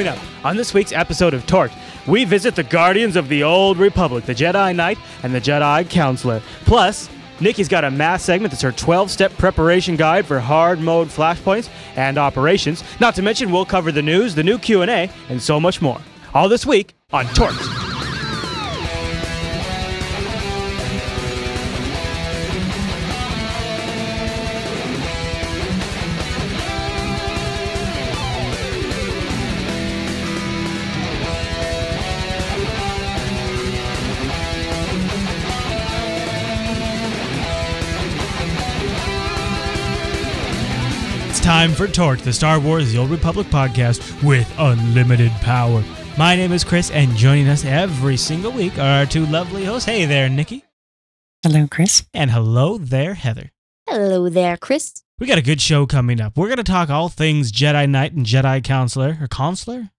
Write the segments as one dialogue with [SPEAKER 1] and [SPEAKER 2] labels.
[SPEAKER 1] Coming up on this week's episode of TORked, we visit the Guardians of the Old Republic, the Jedi Knight and the Jedi Counselor. Plus, Nikki's got a math segment that's her 12-step preparation guide for hard mode flashpoints and operations. Not to mention, we'll cover the news, the new Q&A, and so much more. All this week on TORked. Time for TORked, the Star Wars The Old Republic podcast with unlimited power. My name is Chris, and joining us every single week are our two lovely hosts. Hey there, Nikki.
[SPEAKER 2] Hello, Chris.
[SPEAKER 1] And hello there, Heather.
[SPEAKER 3] Hello there, Chris.
[SPEAKER 1] We got a good show coming up. We're going to talk all things Jedi Knight and Jedi Counselor, or Counselor?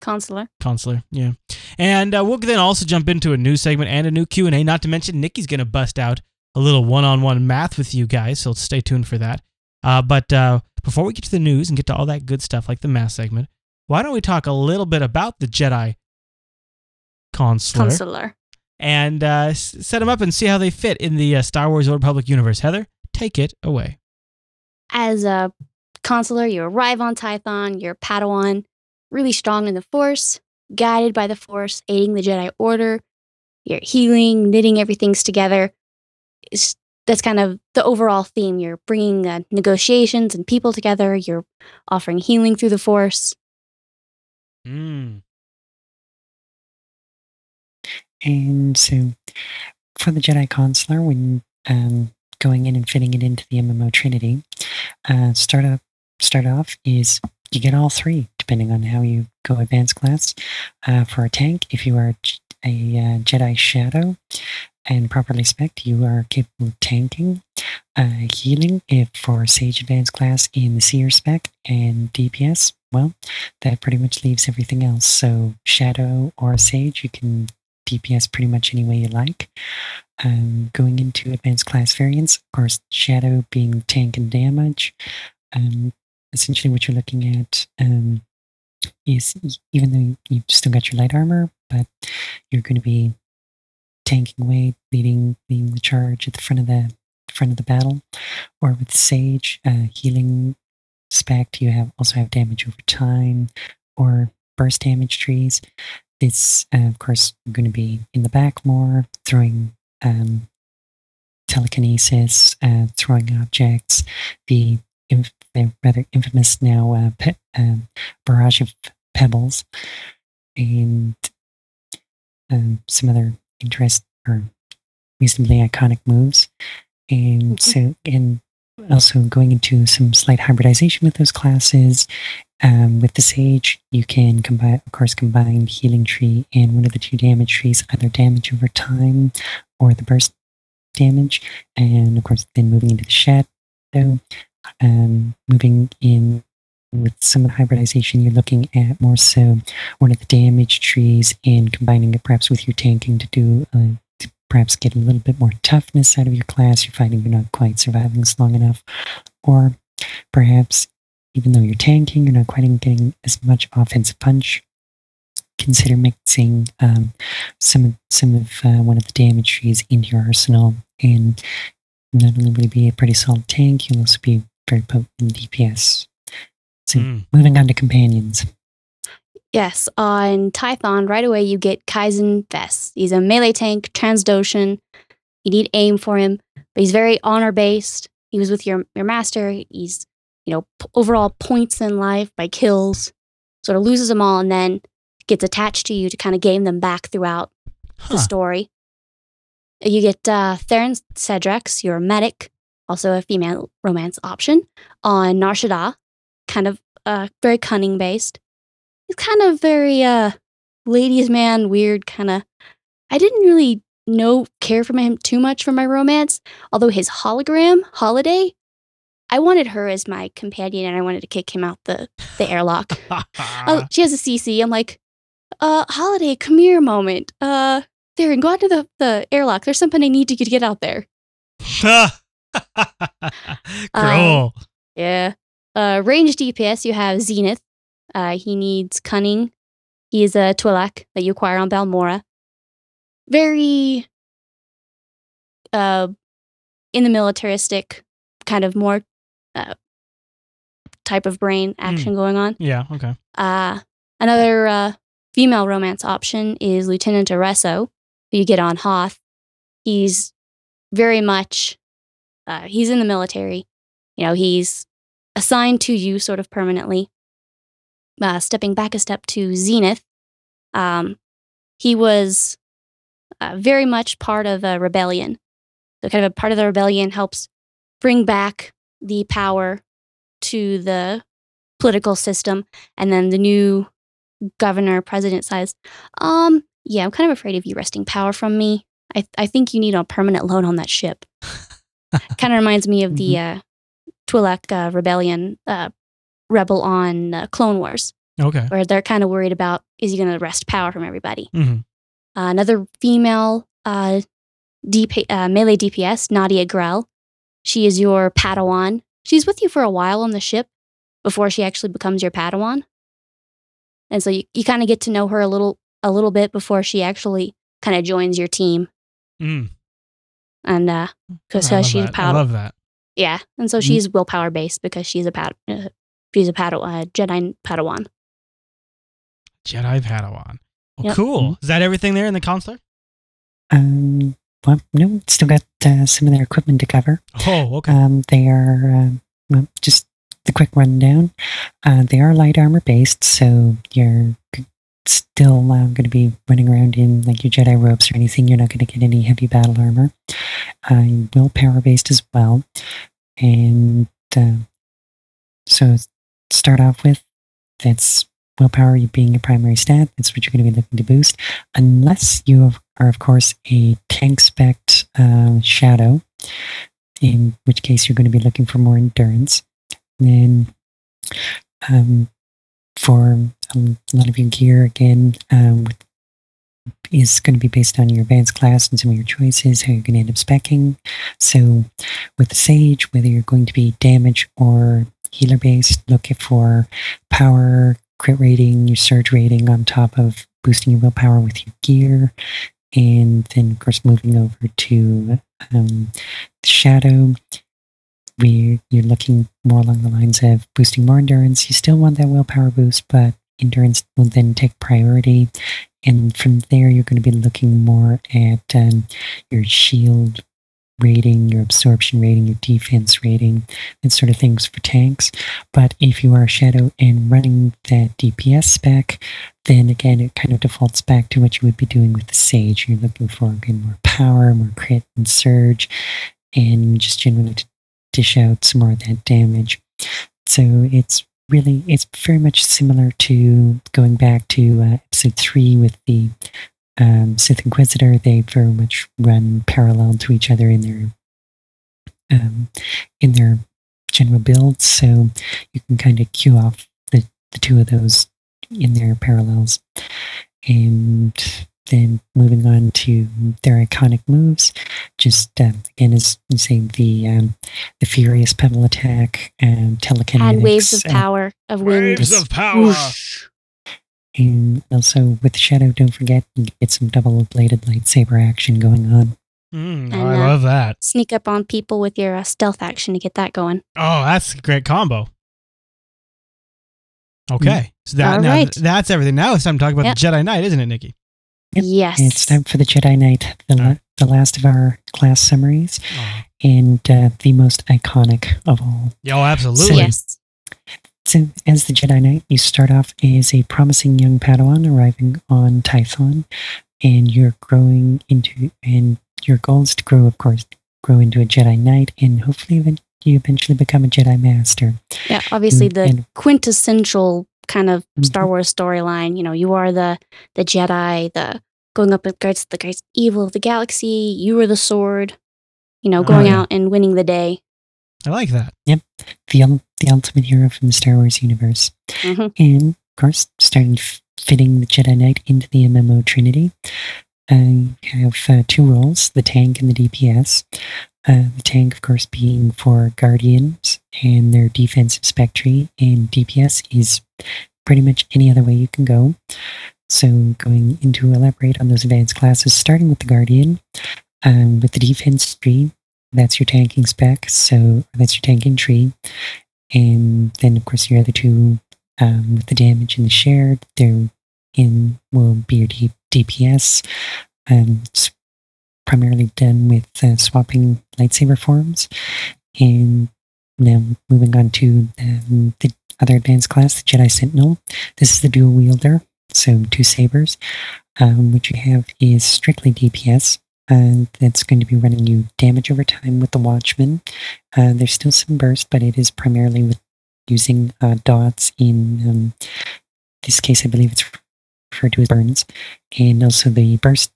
[SPEAKER 3] Consular.
[SPEAKER 1] Counselor, yeah. And uh, we'll then also jump into a new segment and a new Q&A, not to mention Nikki's going to bust out a little one-on-one math with you guys, so stay tuned for that. Uh, but uh, before we get to the news and get to all that good stuff like the math segment, why don't we talk a little bit about the Jedi Counselor,
[SPEAKER 3] Consular.
[SPEAKER 1] and uh, set them up and see how they fit in the uh, Star Wars Old Republic universe? Heather, take it away.
[SPEAKER 3] As a consular, you arrive on Tython, you're Padawan, really strong in the Force, guided by the Force, aiding the Jedi Order. You're healing, knitting everything's together. It's, that's kind of the overall theme. You're bringing uh, negotiations and people together. You're offering healing through the Force.
[SPEAKER 1] Mm.
[SPEAKER 2] And so, for the Jedi Consular, when um, going in and fitting it into the MMO Trinity, uh, start up, start off is you get all three depending on how you go advanced class. Uh, for a tank, if you are a uh, Jedi Shadow and properly spec, you are capable of tanking. Uh, healing, if for Sage Advanced class in the Seer spec and DPS, well, that pretty much leaves everything else. So Shadow or Sage, you can DPS pretty much any way you like. Um, going into advanced class variants, of course, Shadow being tank and damage. Um, essentially, what you're looking at um, is even though you've still got your light armor, but you're going to be tanking away, leading leading the charge at the front of the front of the battle. Or with Sage, uh, healing spec, you have also have damage over time or burst damage trees. It's uh, of course going to be in the back more, throwing um, telekinesis, uh, throwing objects. The, inf- the rather infamous now uh, pe- um, barrage of pebbles, and um, some other interest or reasonably iconic moves. And
[SPEAKER 3] Mhm.
[SPEAKER 2] so, and also going into some slight hybridization with those classes. Um, with the Sage, you can combine, of course, combine Healing Tree and one of the two damage trees, either damage over time or the burst damage. And of course, then moving into the Shadow, um, moving in with some of the hybridization, you're looking at more so one of the damage trees and combining it perhaps with your tanking to do uh, to perhaps get a little bit more toughness out of your class. You're finding you're not quite surviving this long enough, or perhaps even though you're tanking, you're not quite getting as much offensive punch. Consider mixing um, some of some of uh, one of the damage trees into your arsenal, and not only will you be a pretty solid tank, you'll also be very potent in DPS. So
[SPEAKER 1] Mm.
[SPEAKER 2] moving on to companions.
[SPEAKER 3] Yes, on Tython, right away you get Qyzen Fess. He's a melee tank, Trandoshan. You need aim for him, but he's very honor based. He was with your your master. He's you know p- overall points in life by kills. Sort of loses them all and then gets attached to you to kind of gain them back throughout
[SPEAKER 1] Huh.
[SPEAKER 3] the story. You get uh, Tharan Cedrax, your medic, also a female romance option on Nar Shaddaa, kind of uh, very cunning based. He's kind of very uh, ladies' man, weird kind of. I didn't really know care for him too much for my romance, although his hologram holiday, I wanted her as my companion and I wanted to kick him out the the airlock. Oh, she has a CC. I'm like, uh, holiday, come here moment. Uh, there, and go out to the, the airlock. There's something I need to get out there.
[SPEAKER 1] cool.
[SPEAKER 3] Yeah. Uh, range DPS, you have Zenith. Uh, he needs cunning. He is a Twi'lek that you acquire on Balmorra. Very uh, in the militaristic kind of more uh, type of brain action going on.
[SPEAKER 4] Yeah. Okay.
[SPEAKER 3] Uh, another uh, female romance option is Lieutenant Iresso, who you get on Hoth. He's very much, uh, he's in the military. You know, he's assigned to you sort of permanently. Uh, stepping back a step to Zenith, um, he was uh, very much part of a rebellion. So, kind of a part of the rebellion helps bring back the power to the political system. And then the new governor, president says, um, yeah, I'm kind of afraid of you wresting power from me. I, I think you need a permanent loan on that ship. kind of reminds me of the uh, Twi'lek uh, rebellion uh, rebel on uh, Clone Wars,
[SPEAKER 4] Okay.
[SPEAKER 3] where they're kind of worried about is he going to wrest power from everybody.
[SPEAKER 4] hmm
[SPEAKER 3] Uh, another female uh, DP, uh, melee DPS, Nadia Grell. She is your Padawan. She's with you for a while on the ship before she actually becomes your Padawan. And so you, you kind of get to know her a little a little bit before she actually kind of joins your team.
[SPEAKER 4] Mm.
[SPEAKER 3] And uh, because she's a
[SPEAKER 4] that. I
[SPEAKER 3] Padawan.
[SPEAKER 4] love that.
[SPEAKER 3] Yeah, and so she's willpower based because she's a pad, uh, she's a pad, uh, Jedi Padawan.
[SPEAKER 4] Jedi Padawan. Well,
[SPEAKER 3] Yep.
[SPEAKER 4] cool. Is that everything there in the consular?
[SPEAKER 2] Um, well, no, still got uh, some of their equipment to cover.
[SPEAKER 4] Oh, okay.
[SPEAKER 2] Um, they are, uh, well, just the quick rundown. Uh, they are light armor based, so you're still uh, going to be running around in like your Jedi robes or anything. You're not going to get any heavy battle armor. Uh, willpower based as well. And uh, so start off with that's willpower being your primary stat. That's what you're going to be looking to boost, unless you are, of course, a tank spec uh, shadow, in which case you're going to be looking for more endurance. And Then, um, for um, a lot of your gear, again, um, with, is going to be based on your advanced class and some of your choices, how you're going to end up specking. So, with the Sage, whether you're going to be damage or healer based, look for power, crit rating, your surge rating on top of boosting your willpower with your gear. And then, of course, moving over to um, Shadow, where you're looking more along the lines of boosting more endurance. You still want that willpower boost, but endurance will then take priority. And from there, you're going to be looking more at um, your shield rating, your absorption rating, your defense rating, that sort of things for tanks. But if you are a shadow and running that DPS spec, then again, it kind of defaults back to what you would be doing with the Sage. You're looking for again more power, more crit and surge, and just generally to dish out some more of that damage. So it's really, it's very much similar to going back to uh, episode three with the um, Sith Inquisitor. They very much run parallel to each other in their um, in their general builds. So you can kind of queue off the, the two of those in their parallels. And then moving on to their iconic moves, just uh, again as you say the um, the furious pebble attack, um, telekinetics,
[SPEAKER 3] Add waves of
[SPEAKER 2] uh,
[SPEAKER 3] power of wind.
[SPEAKER 4] Waves of power.
[SPEAKER 3] Whoosh.
[SPEAKER 2] and also with the shadow. Don't forget you get some double bladed lightsaber action going on.
[SPEAKER 4] Mm,
[SPEAKER 3] And,
[SPEAKER 4] I
[SPEAKER 3] uh,
[SPEAKER 4] love that.
[SPEAKER 3] Sneak up on people with your uh, stealth action to get that going.
[SPEAKER 4] Oh, that's a great combo. Okay. So that now
[SPEAKER 3] right.
[SPEAKER 4] that's everything. Now it's time to talk about
[SPEAKER 3] Yep.
[SPEAKER 4] the Jedi Knight, isn't it, Nikki?
[SPEAKER 2] Yep.
[SPEAKER 3] Yes.
[SPEAKER 2] It's time for the Jedi Knight, the, la- the last of our class summaries,
[SPEAKER 4] Oh,
[SPEAKER 2] and uh, the most iconic of all.
[SPEAKER 4] oh absolutely.
[SPEAKER 3] yes.
[SPEAKER 2] So, as the Jedi Knight, you start off as a promising young Padawan arriving on Tython, and you're growing into, and your goal is to grow, of course, grow into a Jedi Knight, and hopefully you eventually become a Jedi Master.
[SPEAKER 3] Yeah. Obviously,
[SPEAKER 2] Mm,
[SPEAKER 3] the
[SPEAKER 2] and-
[SPEAKER 3] quintessential kind of
[SPEAKER 2] Mhm.
[SPEAKER 3] Star Wars storyline. You know, you are the the Jedi, the going up against the great evil of the galaxy. You are the sword. You know,
[SPEAKER 4] Oh,
[SPEAKER 3] going
[SPEAKER 4] yeah.
[SPEAKER 3] out and winning the day.
[SPEAKER 4] I like that.
[SPEAKER 2] Yep, the, ul- the ultimate hero from the Star Wars universe.
[SPEAKER 3] Mhm.
[SPEAKER 2] And, of course, starting f- fitting the Jedi Knight into the MMO Trinity. Uh, you have uh, two roles the tank and the DPS. Uh, the tank, of course, being for Guardians and their defensive spectre, and DPS is pretty much any other way you can go. So, going into elaborate on those advanced classes, starting with the Guardian, um, with the defense tree, that's your tanking spec. So, that's your tanking tree. And then, of course, your other two um, with the damage and the shared, they're in will be your D- DPS. Um, it's primarily done with uh, swapping lightsaber forms. And now moving on to um, the other advanced class, the Jedi Sentinel. This is the dual wielder, so two sabers. Um, what you have is strictly DPS. Uh, that's going to be running you damage over time with the Watchman. Uh, there's still some burst, but it is primarily with using uh, dots. In um, this case, I believe it's referred to as burns, and also the burst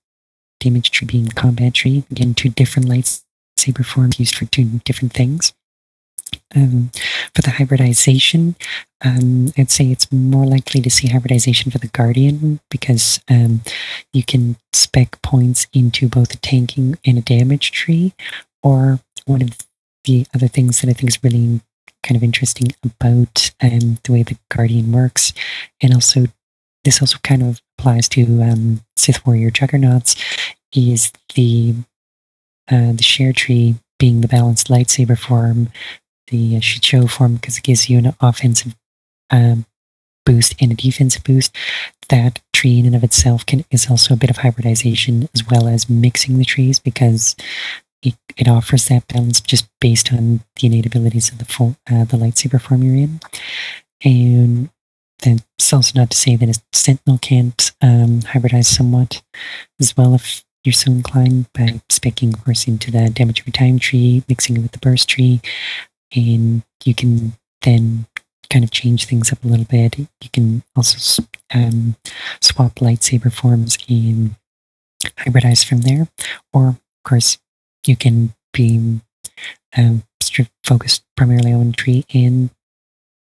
[SPEAKER 2] damage tree being combat tree. Again, two different lightsaber forms used for two different things. Um, for the hybridization, um, I'd say it's more likely to see hybridization for the Guardian because um, you can spec points into both a tanking and a damage tree. Or one of the other things that I think is really kind of interesting about um, the way the Guardian works, and also this also kind of applies to um, Sith Warrior Juggernauts, is the uh, the share tree being the balanced lightsaber form the uh, Shii-Cho form because it gives you an offensive um, boost and a defensive boost. That tree in and of itself can is also a bit of hybridization as well as mixing the trees because it, it offers that balance just based on the innate abilities of the full, uh, the lightsaber form you're in. And that's also not to say that a sentinel can't um, hybridize somewhat as well if you're so inclined by specking, of course, into the damage over time tree, mixing it with the burst tree, and you can then kind of change things up a little bit. You can also um, swap lightsaber forms and hybridize from there, or of course, you can be um, focused primarily on tree and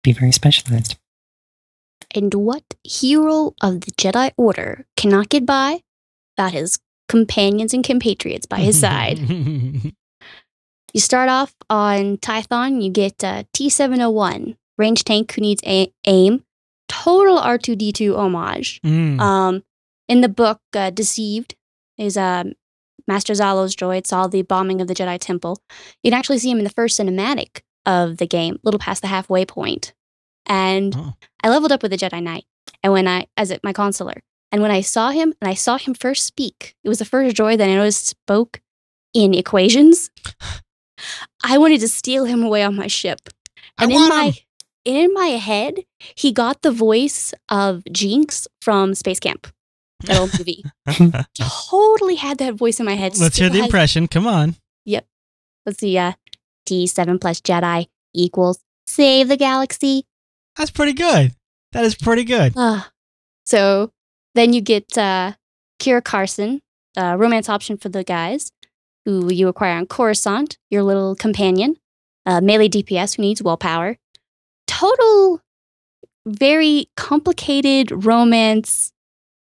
[SPEAKER 2] be very specialized.
[SPEAKER 3] And what hero of the Jedi Order cannot get by without his companions and compatriots by his side? You start off on Tython, you get uh, T701, range tank who needs a- aim, total R2D2 homage.
[SPEAKER 4] Mm.
[SPEAKER 3] Um, in the book, uh, Deceived is uh, Master Zallow's droid, saw the bombing of the Jedi Temple. You can actually see him in the first cinematic of the game, a little past the halfway point. And
[SPEAKER 4] Oh.
[SPEAKER 3] I leveled up with the Jedi Knight, and when I, as it, my consular, and when I saw him, and I saw him first speak, it was the first droid that I noticed spoke in equations. I wanted to steal him away on my ship.
[SPEAKER 1] I
[SPEAKER 3] And in
[SPEAKER 1] want
[SPEAKER 3] my
[SPEAKER 1] him.
[SPEAKER 3] in my head, he got the voice of Jinx from Space Camp, that old movie. totally had that voice in my head.
[SPEAKER 1] Let's hear the
[SPEAKER 3] has-
[SPEAKER 1] impression. Come on. Yep.
[SPEAKER 3] Let's see. Uh, T7 plus Jedi equals save the galaxy.
[SPEAKER 1] That's pretty good. That is pretty good.
[SPEAKER 3] Ah. so then you get uh, Kira Carson, uh, romance option for the guys, who you acquire on Coruscant, your little companion, uh, melee DPS who needs willpower. Total, very complicated romance,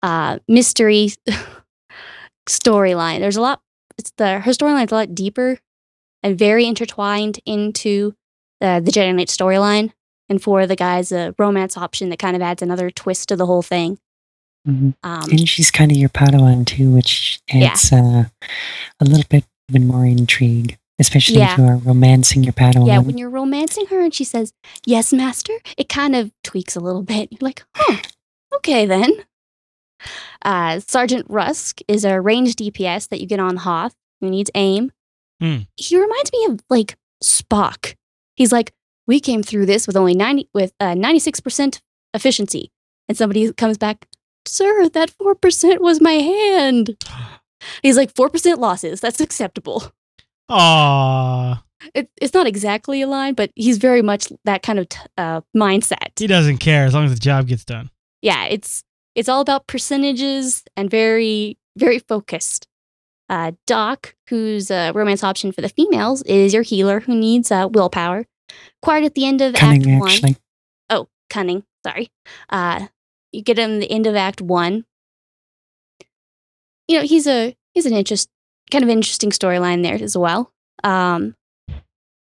[SPEAKER 3] uh, mystery storyline. There's a lot. It's the her storyline's a lot deeper and very intertwined into the the Jedi Knight storyline and for the guys a romance option that kind of adds another twist to the whole thing.
[SPEAKER 2] Mhm.
[SPEAKER 3] Um,
[SPEAKER 2] And she's kind of your Padawan too, which
[SPEAKER 3] Yeah.
[SPEAKER 2] adds uh, a little bit even more intrigue, especially
[SPEAKER 3] Yeah.
[SPEAKER 2] if you are romancing your Padawan.
[SPEAKER 3] yeah, when you're romancing her and she says, Yes, master, it kind of tweaks a little bit. You're like, Huh, okay then. Uh, Sergeant Rusk is a ranged DPS that you get on Hoth who needs aim.
[SPEAKER 1] Hmm.
[SPEAKER 3] He reminds me of like Spock. He's like, We came through this with only 90 with uh, 96% efficiency. And somebody comes back, Sir, that 4% was my hand. He's like, 4% losses. That's acceptable.
[SPEAKER 1] Aw.
[SPEAKER 3] it, it's not exactly a line, but he's very much that kind of t- uh, mindset.
[SPEAKER 1] He doesn't care as long as the job gets done.
[SPEAKER 3] Yeah, it's it's all about percentages and very very focused. Uh, Doc, who's a romance option for the females, is your healer who needs uh, willpower. Acquired at the end of
[SPEAKER 2] Cunning,
[SPEAKER 3] Act One.
[SPEAKER 2] actually.
[SPEAKER 3] Oh, cunning. Sorry. Uh, you get him the end of Act One. You know, he's a he's an interest kind of interesting storyline there as well. Um,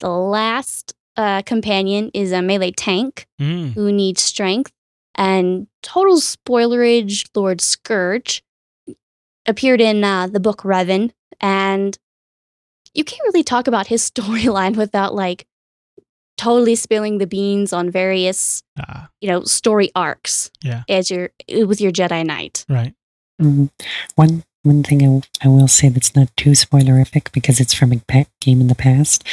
[SPEAKER 3] the last uh, companion is a melee tank
[SPEAKER 1] Mm.
[SPEAKER 3] who needs strength. And total spoilerage, Lord Scourge appeared in uh, the book Revan, and you can't really talk about his storyline without like totally spilling the beans on various,
[SPEAKER 1] Ah,
[SPEAKER 3] you know, story arcs.
[SPEAKER 1] Yeah.
[SPEAKER 3] as your with your Jedi Knight.
[SPEAKER 1] right.
[SPEAKER 2] Mhm. One one thing I, w- I will say that's not too spoilerific because it's from a pa- game in the past.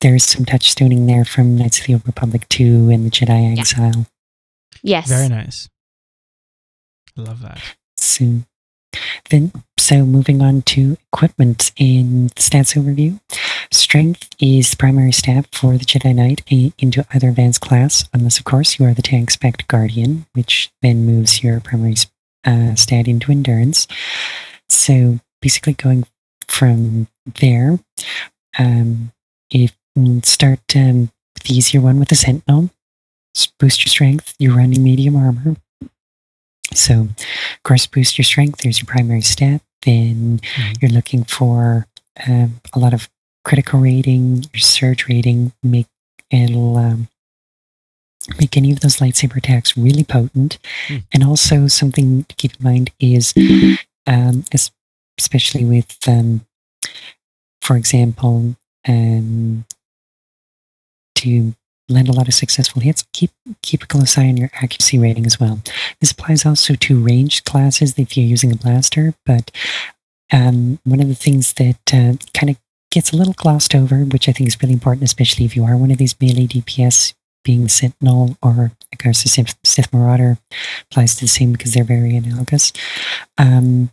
[SPEAKER 2] There's some touchstoning there from Knights of the Old Republic 2 and the Jedi
[SPEAKER 3] Yeah.
[SPEAKER 2] Exile.
[SPEAKER 3] Yes,
[SPEAKER 1] Very nice. Love that.
[SPEAKER 2] So then, so moving on to equipment in the stats overview. Strength is the primary stat for the Jedi Knight into either advanced class, unless of course you are the tank spec guardian, which then moves your primary uh, stat into endurance. So basically, going from there, um, if start um, with the easier one with the Sentinel, boost your strength. You're running medium armor. So, of course, boost your strength. There's your primary stat. Then
[SPEAKER 1] Mhm.
[SPEAKER 2] you're looking for um, a lot of critical rating, your surge rating. Make it'll um, make any of those lightsaber attacks really potent.
[SPEAKER 1] Hmm.
[SPEAKER 2] And also something to keep in mind is, um, especially with, um, for example, um, to land a lot of successful hits, keep keep a close eye on your accuracy rating as well. This applies also to ranged classes if you're using a blaster, but um, one of the things that uh, kind of gets a little glossed over, which I think is really important, especially if you are one of these melee DPS, being the Sentinel or, the Sith, Sith Marauder, applies to the same because they're very analogous. Um,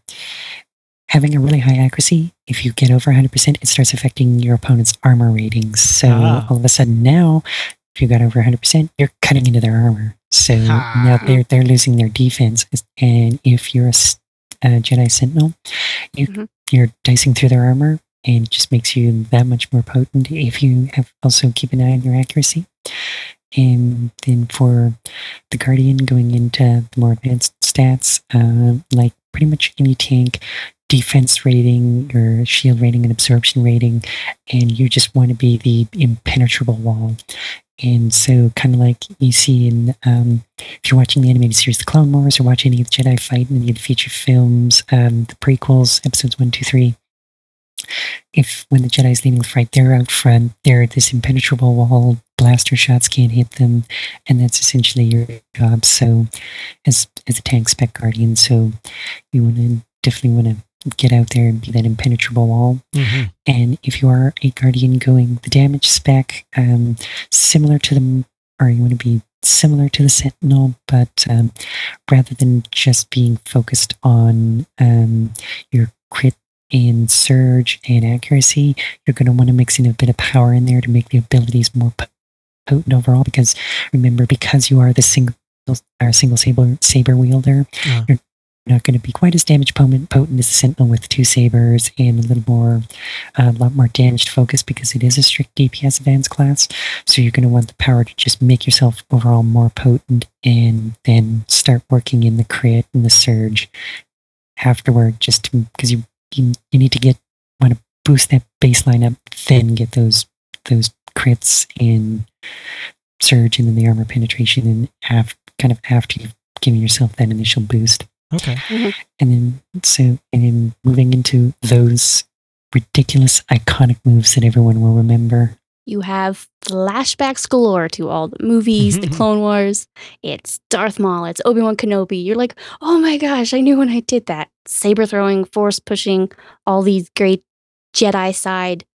[SPEAKER 2] having a really high accuracy, if you get over 100%, it starts affecting your opponent's armor ratings. So
[SPEAKER 1] Ah.
[SPEAKER 2] all of a sudden now, if you got over 100%, you're cutting into their armor. So
[SPEAKER 1] Ah.
[SPEAKER 2] now they're, they're losing their defense. And if you're a Jedi Sentinel, you,
[SPEAKER 3] Mhm.
[SPEAKER 2] you're dicing through their armor and just makes you that much more potent if you have also keep an eye on your accuracy. And then for the Guardian going into the more advanced stats, uh, like pretty much any tank, defense rating, your shield rating, and absorption rating, and you just want to be the impenetrable wall. And so, kind of like you see in, um, if you're watching the animated series The Clone Wars or watch any of the Jedi fight in any of the feature films, um, the prequels, episodes one, two, three, if when the Jedi's leading the fight, they're out front, they're this impenetrable wall, blaster shots can't hit them, and that's essentially your job. So, as as a tank spec guardian, so you want to definitely want to get out there and be that impenetrable wall.
[SPEAKER 1] Mhm.
[SPEAKER 2] And if you are a guardian going the damage spec, um, similar to the, or you want to be similar to the sentinel, but um, rather than just being focused on um, your crit and surge and accuracy, you're going to want to mix in a bit of power in there to make the abilities more potent overall. Because remember, because you are the single or single saber saber wielder,
[SPEAKER 1] Yeah.
[SPEAKER 2] you're not going to be quite as damage potent, potent as the Sentinel with two sabers and a little more, a lot more damage focus because it is a strict DPS advanced class. So you're going to want the power to just make yourself overall more potent and then start working in the crit and the surge afterward, just because you, you you need to get want to boost that baseline up, then get those those crits and surge and then the armor penetration and af- kind of after you've given yourself that initial boost.
[SPEAKER 1] Okay. Mm-hmm.
[SPEAKER 2] And then so and then moving into those ridiculous iconic moves that everyone will remember.
[SPEAKER 3] You have flashbacks galore to all the movies, the Clone Wars. It's Darth Maul, it's Obi Wan Kenobi. You're like, oh my gosh, I knew when I did that. Saber throwing, force pushing, all these great Jedi side,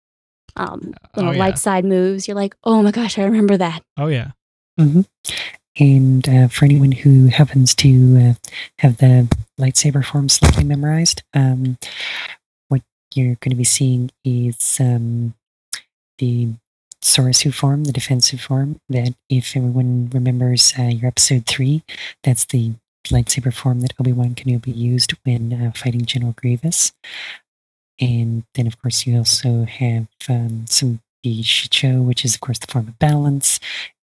[SPEAKER 3] um, you know,
[SPEAKER 1] Oh, yeah.
[SPEAKER 3] light side moves. You're like, oh my gosh, I remember that.
[SPEAKER 1] Oh yeah.
[SPEAKER 2] And uh, for anyone who happens to uh, have the lightsaber form slightly memorized, um, what you're going to be seeing is um, the Soresu form, the defensive form. That, if everyone remembers uh, your episode three, that's the lightsaber form that Obi Wan Kenobi used when uh, fighting General Grievous. And then, of course, you also have um, some the Shii-Cho, which is, of course, the form of balance,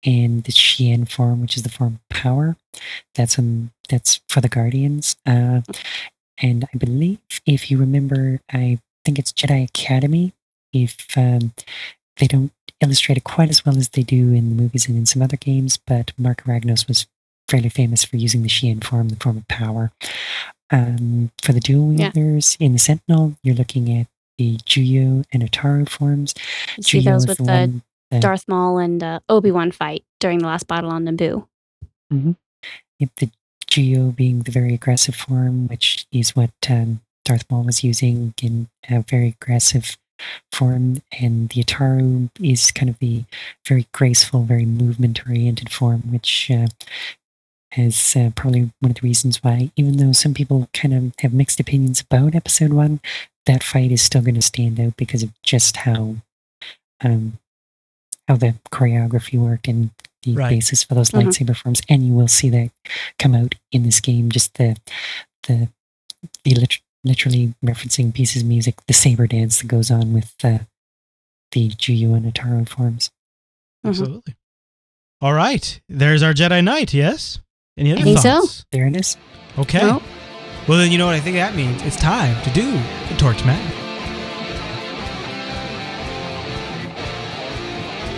[SPEAKER 2] and the Shien form, which is the form of power. That's um that's for the Guardians. Uh, and I believe, if you remember, I think it's Jedi Academy. If um, they don't illustrate it quite as well as they do in the movies and in some other games, but Marka Ragnos was fairly famous for using the Shien form, the form of power. Um, for the dual
[SPEAKER 3] Yeah.
[SPEAKER 2] wielders in the Sentinel, you're looking at the Juyo and Ataru forms.
[SPEAKER 3] You see
[SPEAKER 2] Juyo
[SPEAKER 3] those with
[SPEAKER 2] the
[SPEAKER 3] the
[SPEAKER 2] one
[SPEAKER 3] Darth Maul and uh, Obi Wan fight during the last battle on Naboo.
[SPEAKER 2] Yep, the Juyo being the very aggressive form, which is what um, Darth Maul was using in a very aggressive form, and the Ataru is kind of the very graceful, very movement-oriented form, which uh, is uh, probably one of the reasons why, even though some people kind of have mixed opinions about Episode One, that fight is still going to stand out because of just how um, how the choreography worked and the
[SPEAKER 1] Right.
[SPEAKER 2] basis for those
[SPEAKER 3] Mhm.
[SPEAKER 2] lightsaber forms, and you will see that come out in this game. Just the the the lit- literally referencing pieces of music, the saber dance that goes on with uh, the Juyo and Ataru forms.
[SPEAKER 3] Mhm.
[SPEAKER 1] Absolutely. All right. There's our Jedi Knight, yes? Any other
[SPEAKER 3] I think so.
[SPEAKER 2] There it is.
[SPEAKER 1] Okay.
[SPEAKER 3] Oh.
[SPEAKER 1] Well, then you know what I think that means? It's time to do the Torch Math.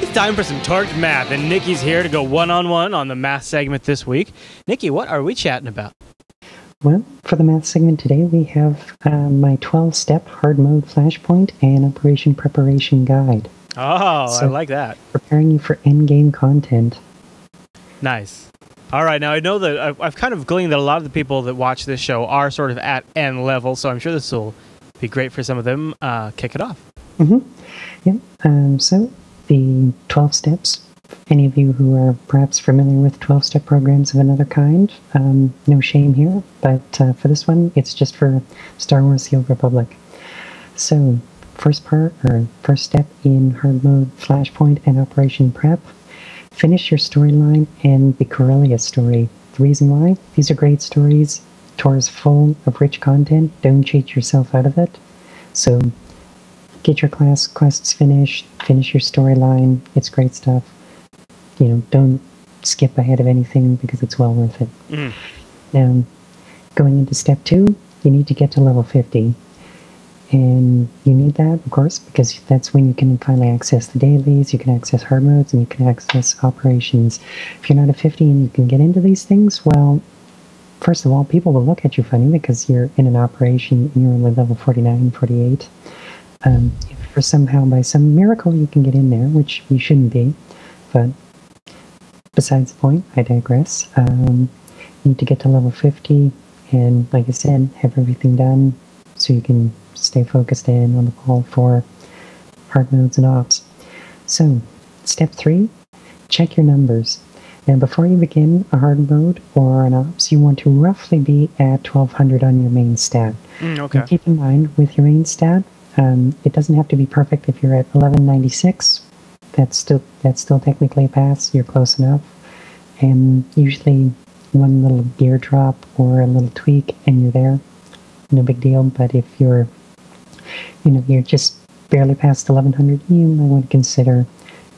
[SPEAKER 4] It's time for some TORked math, and Nikki's here to go one on one on the math segment this week. Nikki, what are we chatting about?
[SPEAKER 2] Well, for the math segment today, we have uh, my 12 step hard mode flashpoint and operation preparation guide,
[SPEAKER 4] Oh, I like that.
[SPEAKER 2] preparing you for end game content.
[SPEAKER 4] Nice. All right, now I know that I've, I've kind of gleaned that a lot of the people that watch this show are sort of at N level, so I'm sure this will be great for some of them. Uh, kick it off.
[SPEAKER 2] Mm-hmm. Yep. Um, so the 12 steps. Any of you who are perhaps familiar with 12 step programs of another kind, um, no shame here, but uh, for this one, it's just for Star Wars The Old Republic. So, first part, or first step in hard mode, Flashpoint, and Operation Prep, finish your storyline and the Corellia story. The reason why? These are great stories. Tor is full of rich content. Don't cheat yourself out of it. So, get your class quests finished, finish your storyline. It's great stuff. You know, don't skip ahead of anything because it's well worth it.
[SPEAKER 4] Mhm.
[SPEAKER 2] Now, going into step two, you need to get to level 50. And you need that, of course, because that's when you can finally access the dailies, you can access hard modes, and you can access operations. If you're not at 50 and you can get into these things, well, first of all, people will look at you funny because you're in an operation and you're only level 49, 48. Um, if for somehow, by some miracle, you can get in there, which you shouldn't be, but besides the point, I digress. Um, you need to get to level 50, and like I said, have everything done so you can stay focused in on the ball for hard modes and ops. So, step three, check your numbers. Now, before you begin a hard mode or an ops, you want to roughly be at 1200 on your main stat.
[SPEAKER 4] Mm,
[SPEAKER 2] And
[SPEAKER 4] okay.
[SPEAKER 2] keep in mind with your main stat, um, it doesn't have to be perfect. If you're at 1196, that's still that's still technically a pass. You're close enough, and usually one little gear drop or a little tweak, and you're there. No big deal. But if you're, you know, you're just barely past 1100, you might want to consider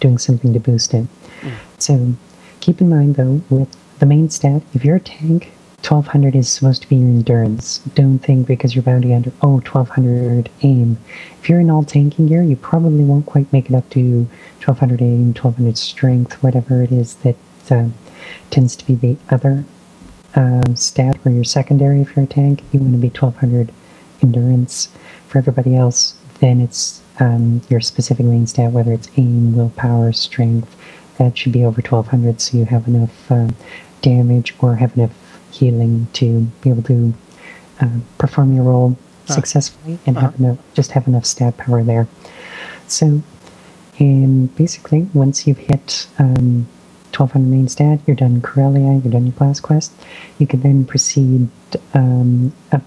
[SPEAKER 2] doing something to boost it. Hmm. So keep in mind though, with the main stat, if you're a tank, 1200 is supposed to be your endurance. Don't think because you're bounty under, oh, 1200 aim. If you're in all tanking gear, you probably won't quite make it up to 1200 aim, 1200 strength, whatever it is that uh, tends to be the other um, stat or your secondary if you're a tank. You want to be 1200 endurance. For everybody else, then it's um, your specific main stat, whether it's aim, willpower, strength. That should be over 1200 so you have enough uh, damage or have enough healing to be able to uh, perform your role
[SPEAKER 4] Huh.
[SPEAKER 2] successfully and
[SPEAKER 4] Uh-huh.
[SPEAKER 2] have enough, just have enough stat power there. So, and basically, once you've hit um, 1200 main stat, you're done Corellia, you're done your class quest, you can then proceed um, up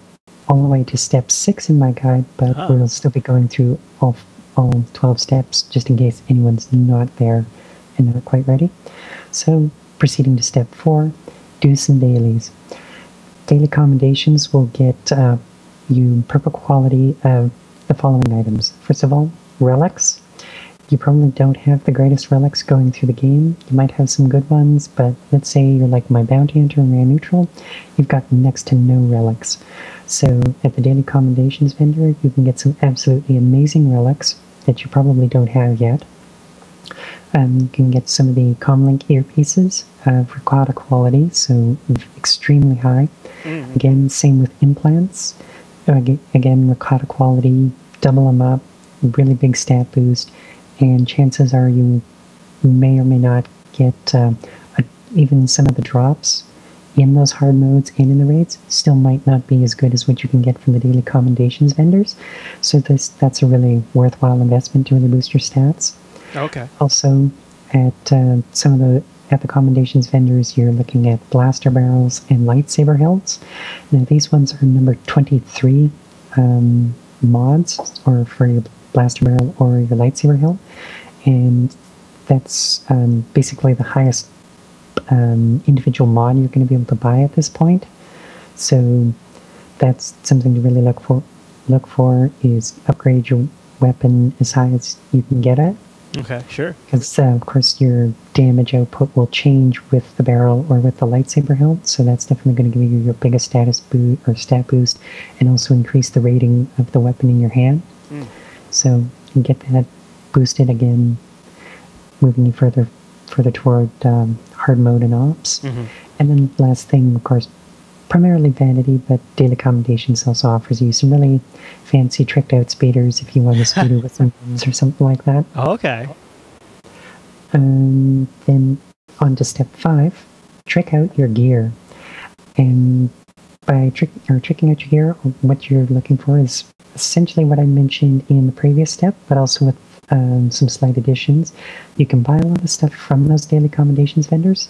[SPEAKER 2] all the way to step six in my guide, but
[SPEAKER 4] Ah.
[SPEAKER 2] we'll still be going through all, all 12 steps just in case anyone's not there and not quite ready. So, proceeding to step four, do some dailies. Daily commendations will get uh, you purple quality of the following items. First of all, relics. You probably don't have the greatest relics going through the game. You might have some good ones, but let's say you're like my bounty hunter and man neutral, you've got next to no relics. So at the daily commendations vendor, you can get some absolutely amazing relics that you probably don't have yet. Um, you can get some of the Comlink earpieces of Rakata quality, so extremely high.
[SPEAKER 4] Mm.
[SPEAKER 2] Again, same with implants. Again, Rakata quality, double them up, really big stat boost, and chances are you may or may not get uh, a, even some of the drops in those hard modes and in the raids still might not be as good as what you can get from the daily commendations vendors. So this that's a really worthwhile investment to really boost your stats.
[SPEAKER 4] Okay.
[SPEAKER 2] Also, at uh, some of the at the commendations vendors, you're looking at blaster barrels and lightsaber hilts. Now these ones are number 23 um, mods, or for your blaster barrel or your lightsaber hilt, and that's um, basically the highest um, individual mod you're going to be able to buy at this point. So that's something to really look for. Look for is upgrade your weapon as high as you can get it
[SPEAKER 4] Okay. Sure.
[SPEAKER 2] because uh, of course your damage output will change with the barrel or with the lightsaber hilt so that's definitely going to give you your biggest status boost or stat boost and also increase the rating of the weapon in your hand
[SPEAKER 4] Mm.
[SPEAKER 2] so you get that boosted again moving you further further toward um, hard mode and ops
[SPEAKER 4] Mhm.
[SPEAKER 2] and then last thing of course primarily vanity but daily commendations also offers you some really fancy tricked out speeders if you want to speeder with some guns or something like that
[SPEAKER 4] Okay.
[SPEAKER 2] and then on to step five, trick out your gear. And by trick or tricking out your gear, what you're looking for is essentially what I mentioned in the previous step, but also with um, some slight additions. You can buy a lot of stuff from those daily accommodations vendors,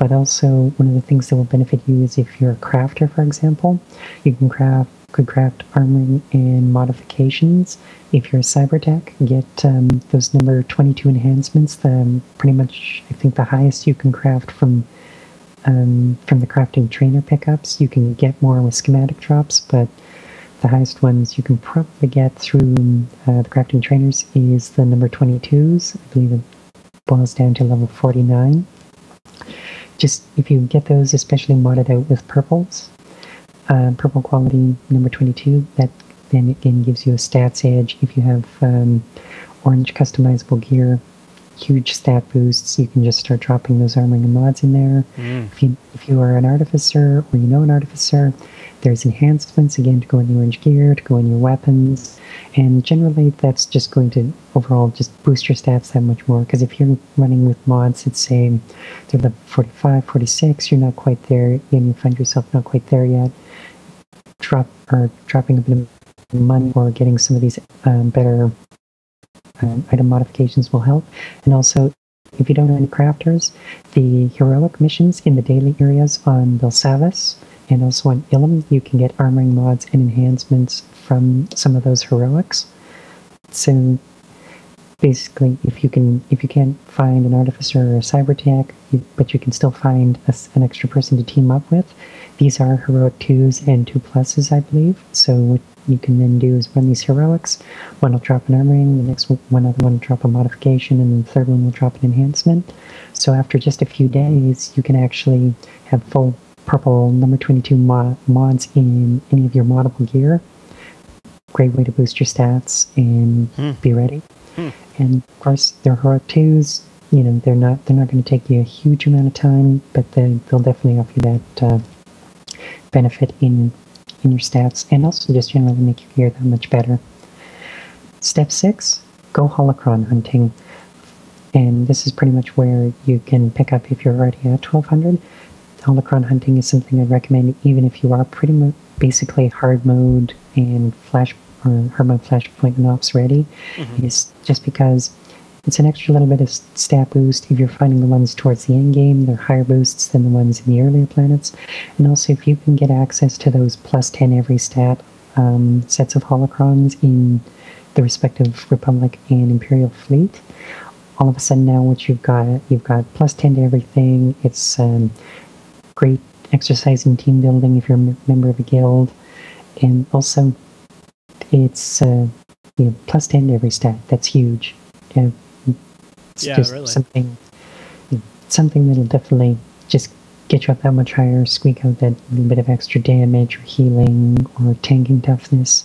[SPEAKER 2] but also one of the things that will benefit you is if you're a crafter, for example, you can craft could craft armoring and modifications. If you're a cyber tech, get um, those number 22 enhancements. The um, pretty much, I think the highest you can craft from um, from the crafting trainer pickups. You can get more with schematic drops, but the highest ones you can probably get through uh, the crafting trainers is the number 22s. I believe it boils down to level 49. Just if you get those, especially modded out with purples, uh, purple quality number 22, that then again gives you a stats edge. If you have um, orange customizable gear, huge stat boosts, you can just start dropping those armoring and mods in there.
[SPEAKER 4] Mm.
[SPEAKER 2] If you if you are an artificer or you know an artificer, there's enhancements again to go in the orange gear, to go in your weapons, and generally that's just going to overall just boost your stats that much more. Because if you're running with mods that say they're level 45, 46, you're not quite there, and you find yourself not quite there yet, drop or dropping a bit of money or getting some of these um, better um, item modifications will help. And also, if you don't know any crafters, the heroic missions in the daily areas on Belsavis and also on Ilum, you can get armoring mods and enhancements from some of those heroics. So basically, if you can, if you can't find an artificer or a cyber tech, but you can still find a an extra person to team up with, these are heroic twos and two pluses, I believe. So you can then do is run these heroics. One will drop an armoring, the next one, one other one will drop a modification, and the third one will drop an enhancement. So after just a few days, you can actually have full purple number 22 mo- mods in any of your moddable gear. Great way to boost your stats and
[SPEAKER 4] Hmm.
[SPEAKER 2] be ready.
[SPEAKER 4] Hmm.
[SPEAKER 2] And of course, they're heroic twos. You know, they're not they're not going to take you a huge amount of time, but they, they'll definitely offer you that uh, benefit in in your stats, and also just generally make your gear that much better. Step six: go holocron hunting, and this is pretty much where you can pick up if you're already at 1200. Holocron hunting is something I'd recommend, even if you are pretty much basically hard mode and flash or hard mode flashpoint and ops ready. Mm-hmm. Is just because it's an extra little bit of stat boost if you're finding the ones towards the end game. They're higher boosts than the ones in the earlier planets. And also, if you can get access to those plus 10 every stat um, sets of holocrons in the respective Republic and Imperial fleet, all of a sudden now what you've got, you've got plus 10 to everything. It's um, great exercise in team building if you're a member of a guild. And also, it's uh, you know, plus 10 to every stat. That's huge. Yeah, it's
[SPEAKER 4] Yeah,
[SPEAKER 2] just
[SPEAKER 4] really.
[SPEAKER 2] something something that'll definitely just get you up that much higher, squeak out that little bit of extra damage or healing or tanking toughness.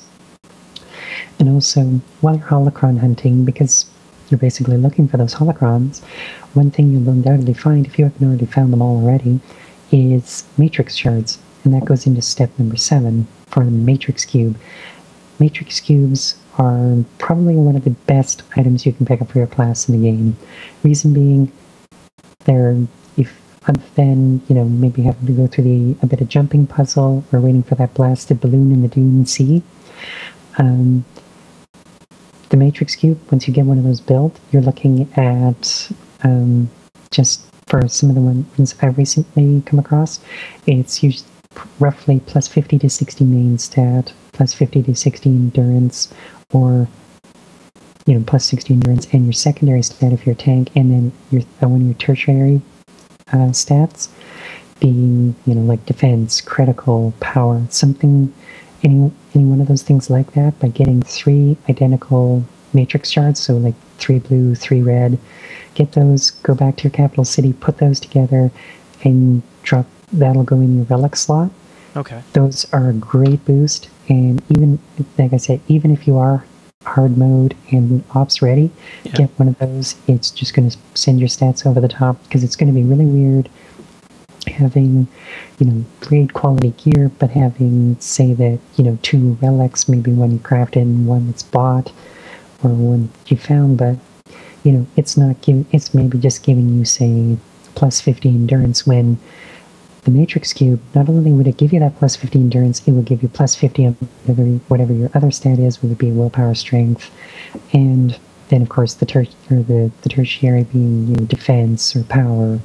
[SPEAKER 2] And also, while you're holocron hunting, because you're basically looking for those holocrons, one thing you'll undoubtedly find, if you haven't already found them all already, is matrix shards. And that goes into step number seven for the matrix cube. Matrix cubes are probably one of the best items you can pick up for your class in the game. Reason being, they're if other than you know maybe having to go through the a bit of jumping puzzle or waiting for that blasted balloon in the dune sea. Um, the matrix cube, once you get one of those built, you're looking at um, just for some of the ones I've recently come across, it's usually roughly plus 50 to 60 main stat, plus 50 to 60 endurance, or you know plus 60 endurance, and your secondary stat if you're a tank, and then your uh, one your tertiary uh, stats being you know like defense, critical, power, something, any any one of those things like that. By getting three identical matrix shards, so like three blue, three red, get those, go back to your capital city, put those together, and drop. That'll go in your relic slot.
[SPEAKER 4] Okay.
[SPEAKER 2] Those are a great boost, and even like I said, even if you are hard mode and ops ready,
[SPEAKER 4] Yeah.
[SPEAKER 2] get one of those. It's just going to send your stats over the top because it's going to be really weird having, you know, great quality gear, but having say that you know two relics, maybe one you crafted and one that's bought, or one you found, but you know it's not giving. It's maybe just giving you say plus 50 endurance when the matrix cube not only would it give you that plus 50 endurance it would give you plus 50 on whatever, whatever your other stat is whether it be willpower strength and then of course the ter- or the, the tertiary being you know, defense or power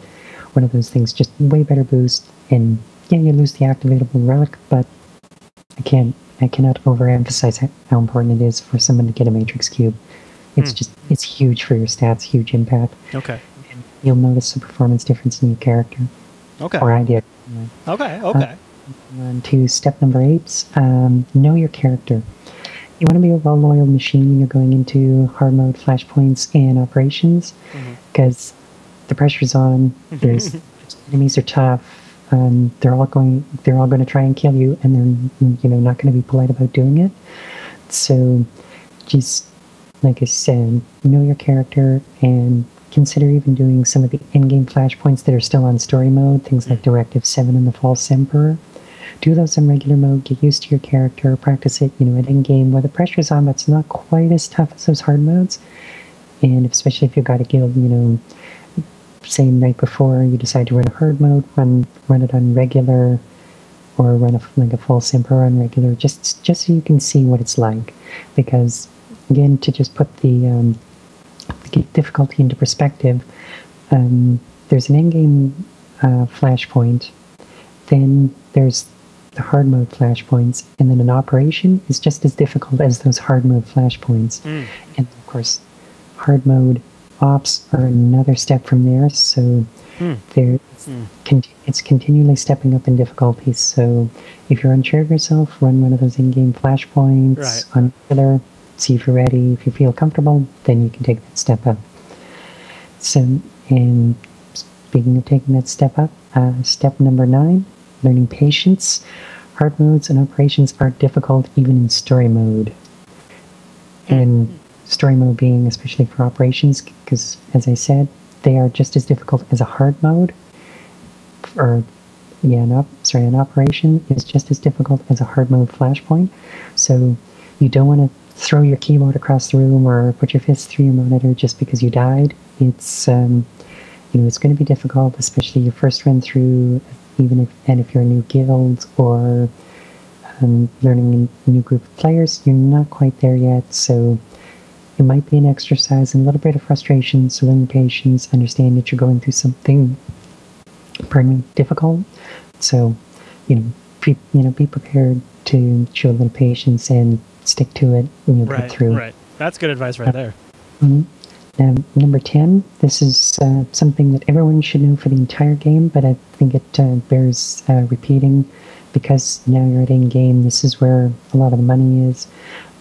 [SPEAKER 2] one of those things just way better boost and yeah you lose the activatable relic but i can't i cannot overemphasize how, important it is for someone to get a matrix cube it's
[SPEAKER 4] Hmm.
[SPEAKER 2] just it's huge for your stats huge impact
[SPEAKER 4] Okay.
[SPEAKER 2] And you'll notice the performance difference in your character
[SPEAKER 4] Okay.
[SPEAKER 2] or idea
[SPEAKER 4] Okay. Okay.
[SPEAKER 2] on to step number eight um, know your character you want to be a well-oiled machine when you're going into hard mode flashpoints and operations because the pressure's on there's enemies are tough um, they're all going they're all going to try and kill you and they're you know not going to be polite about doing it so just like i said know your character and consider even doing some of the in-game flashpoints that are still on story mode things like directive 7 and the false emperor. Do those in regular mode get used to your character practice it you know at in-game where the pressure's on but it's not quite as tough as those hard modes. And especially if you've got a guild you know same night before you decide to run a hard mode run run it on regular or run a like a false emperor on regular just just so you can see what it's like. Because again to just put the um, difficulty into perspective um, there's an in-game uh, flashpoint then there's the hard mode flashpoints and then an operation is just as difficult as those hard mode flashpoints
[SPEAKER 4] Mm.
[SPEAKER 2] and of course hard mode ops are another step from there so
[SPEAKER 4] Hmm.
[SPEAKER 2] there con- it's continually stepping up in difficulty so if you're unsure of yourself run one of those in-game flashpoints
[SPEAKER 4] Right.
[SPEAKER 2] on regular see if you're ready if you feel comfortable then you can take that step up. So and speaking of taking that step up uh, step number nine learning patience. Hard modes and operations are difficult even in story mode. And story mode being especially for operations because as i said they are just as difficult as a hard mode. Or yeah an op- sorry an operation is just as difficult as a hard mode flashpoint. So you don't want to throw your keyboard across the room or put your fist through your monitor just because you died. It's um, you know it's going to be difficult especially your first run through even if and if you're a new guild or um, learning a new group of players you're not quite there yet. So it might be an exercise in a little bit of frustration so learn your patience understand that you're going through something pardon me difficult. So you know you know be prepared to show a little patience and stick to it and you'll
[SPEAKER 4] Right.
[SPEAKER 2] get through
[SPEAKER 4] Right. That's good advice right there.
[SPEAKER 2] Mhm. Um, number 10, this is uh, something that everyone should know for the entire game, but I think it uh, bears uh, repeating because now you're at in game. This is where a lot of the money is.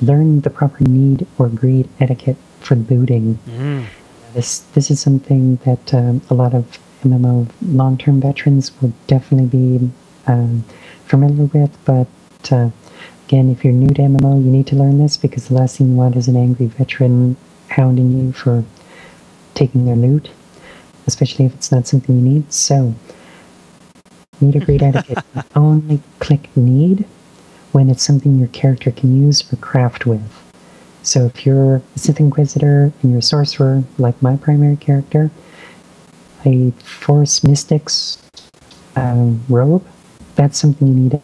[SPEAKER 2] Learn the proper need or greed etiquette for booting.
[SPEAKER 4] Mm.
[SPEAKER 2] This this is something that um, a lot of MMO long-term veterans will definitely be um, familiar with. But uh, again, if you're new to MMO, you need to learn this because the last thing you want is an angry veteran hounding you for taking their loot, especially if it's not something you need. So, need a great etiquette. Only click need when it's something your character can use or craft with. So if you're a Sith Inquisitor and you're a sorcerer, like my primary character, a Force Mystics um, robe, that's something you need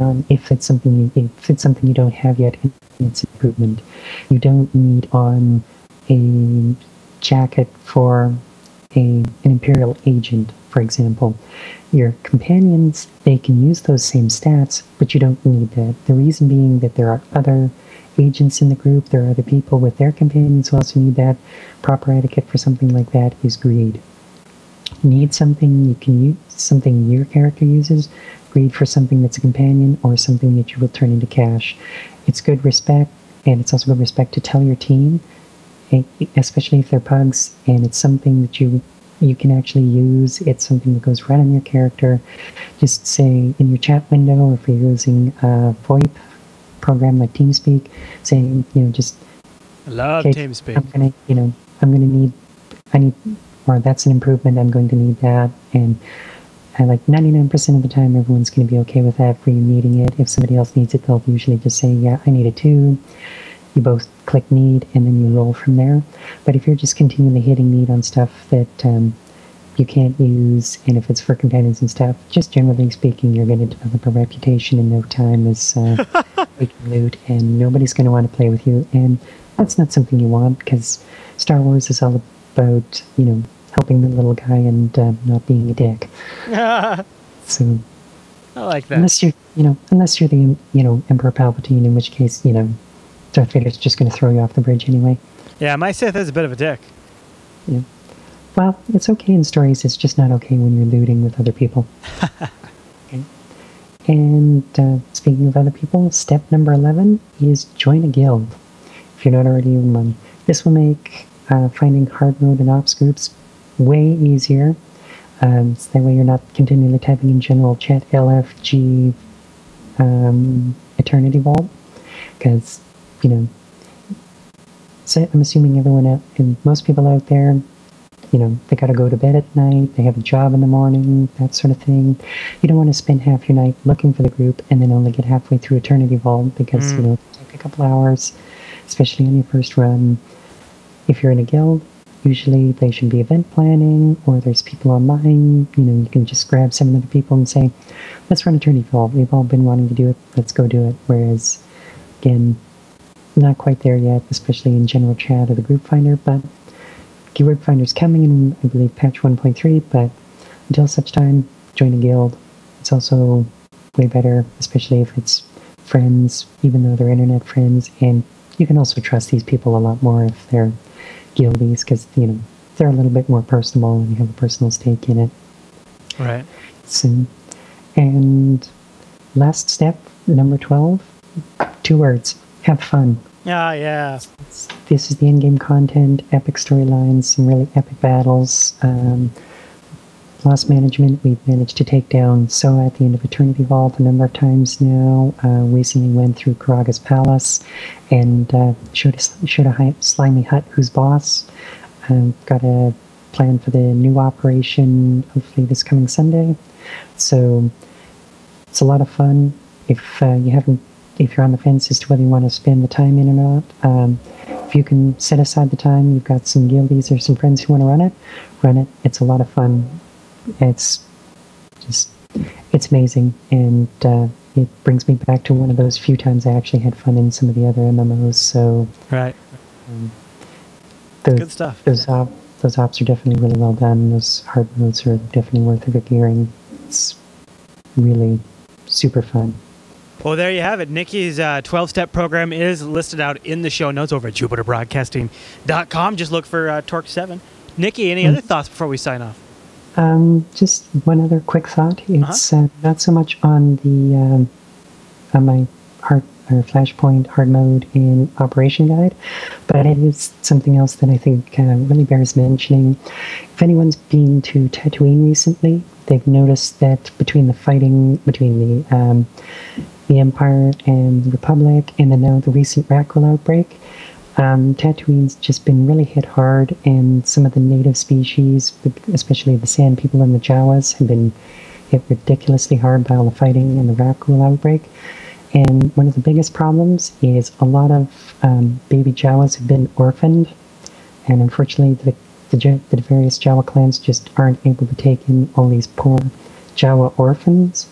[SPEAKER 2] um, if it's something you, if it's something you don't have yet its improvement. You don't need on a jacket for a, an Imperial agent, for example. Your companions, they can use those same stats, but you don't need that. The reason being that there are other agents in the group, there are other people with their companions who also need that. Proper etiquette for something like that is greed. Need something you can use, something your character uses, greed for something that's a companion or something that you will turn into cash. It's good respect, and it's also good respect to tell your team, especially if they're pugs, and it's something that you you can actually use. It's something that goes right on your character. Just say in your chat window, or if you're using a VoIP program like TeamSpeak, saying you know just
[SPEAKER 4] I love
[SPEAKER 2] okay,
[SPEAKER 4] TeamSpeak.
[SPEAKER 2] I'm gonna you know I'm gonna need I need or that's an improvement. I'm going to need that and. I like 99% of the time, everyone's going to be okay with that for you needing it. If somebody else needs it, they'll usually just say, Yeah, I need it too. You both click need and then you roll from there. But if you're just continually hitting need on stuff that um, you can't use, and if it's for companions and stuff, just generally speaking, you're going to develop a reputation in no time as uh, loot, and nobody's going to want to play with you. And that's not something you want because Star Wars is all about, you know, helping the little guy and uh, not being a dick. so
[SPEAKER 4] I like that.
[SPEAKER 2] unless you're, you know, unless you're the, you know, Emperor Palpatine, in which case, you know, Darth Vader's just going to throw you off the bridge anyway.
[SPEAKER 4] Yeah, my Sith is a bit of a dick.
[SPEAKER 2] Yeah. Well, it's okay in stories. It's just not okay when you're looting with other people. okay. And uh, speaking of other people, step number 11 is join a guild. If you're not already in one, this will make uh, finding hard mode and ops groups way easier. Um, so that way you're not continually typing in general chat LFG um, Eternity Vault. Because, you know, so I'm assuming everyone out, and most people out there, you know, they got to go to bed at night, they have a job in the morning, that sort of thing. You don't want to spend half your night looking for the group and then only get halfway through Eternity Vault because,
[SPEAKER 4] Mm.
[SPEAKER 2] you know, take a couple hours, especially on your first run. If you're in a guild, usually they should be event planning or there's people online. You know, you can just grab seven other people and say, let's run a Eternity Vault. We've all been wanting to do it. Let's go do it. Whereas, again, not quite there yet, especially in general chat or the group finder, but keyword finder's coming in, I believe, patch 1.3, but until such time, join a guild. It's also way better, especially if it's friends, even though they're internet friends, and you can also trust these people a lot more if they're guildies, because, you know, they're a little bit more personable and you have a personal stake in it.
[SPEAKER 4] Right.
[SPEAKER 2] So, and last step, number 12, two words, have fun.
[SPEAKER 4] Yeah, yeah.
[SPEAKER 2] This is the in-game content, epic storylines, some really epic battles. Um, Lost Management, we've managed to take down Soa at the end of Eternity Vault a number of times now. Uh, recently went through Karagga's Palace and uh, showed, a, showed a slimy Hutt who's boss. Um, got a plan for the new operation, hopefully this coming Sunday. So it's a lot of fun. If uh, you haven't, if you're on the fence as to whether you want to spend the time in or not, um, if you can set aside the time, you've got some guildies or some friends who want to run it, run it. It's a lot of fun. It's just, it's amazing, and uh, it brings me back to one of those few times I actually had fun in some of the other MMOs. So
[SPEAKER 4] Right.
[SPEAKER 2] the,
[SPEAKER 4] Good stuff.
[SPEAKER 2] those op, those ops are definitely really well done. Those hard modes are definitely worth the gearing. It's really super fun.
[SPEAKER 4] Well, there you have it. Nikki's 12 step program is listed out in the show notes over at jupiterbroadcasting.com. Just look for uh, TORked 7. Nikki, any other thoughts before we sign off?
[SPEAKER 2] Um, just one other quick thought. It's uh not so much on the um, on my hard or flashpoint hard mode in operation guide, but it is something else that I think uh, really bears mentioning. If anyone's been to Tatooine recently, they've noticed that between the fighting between the um, the Empire and the Republic, and then now the recent Rakghoul outbreak, Um, Tatooine's just been really hit hard, and some of the native species, especially the Sand People and the Jawas, have been hit ridiculously hard by all the fighting and the Rakghoul outbreak. And one of the biggest problems is a lot of um, baby Jawas have been orphaned, and unfortunately, the, the, the various Jawa clans just aren't able to take in all these poor Jawa orphans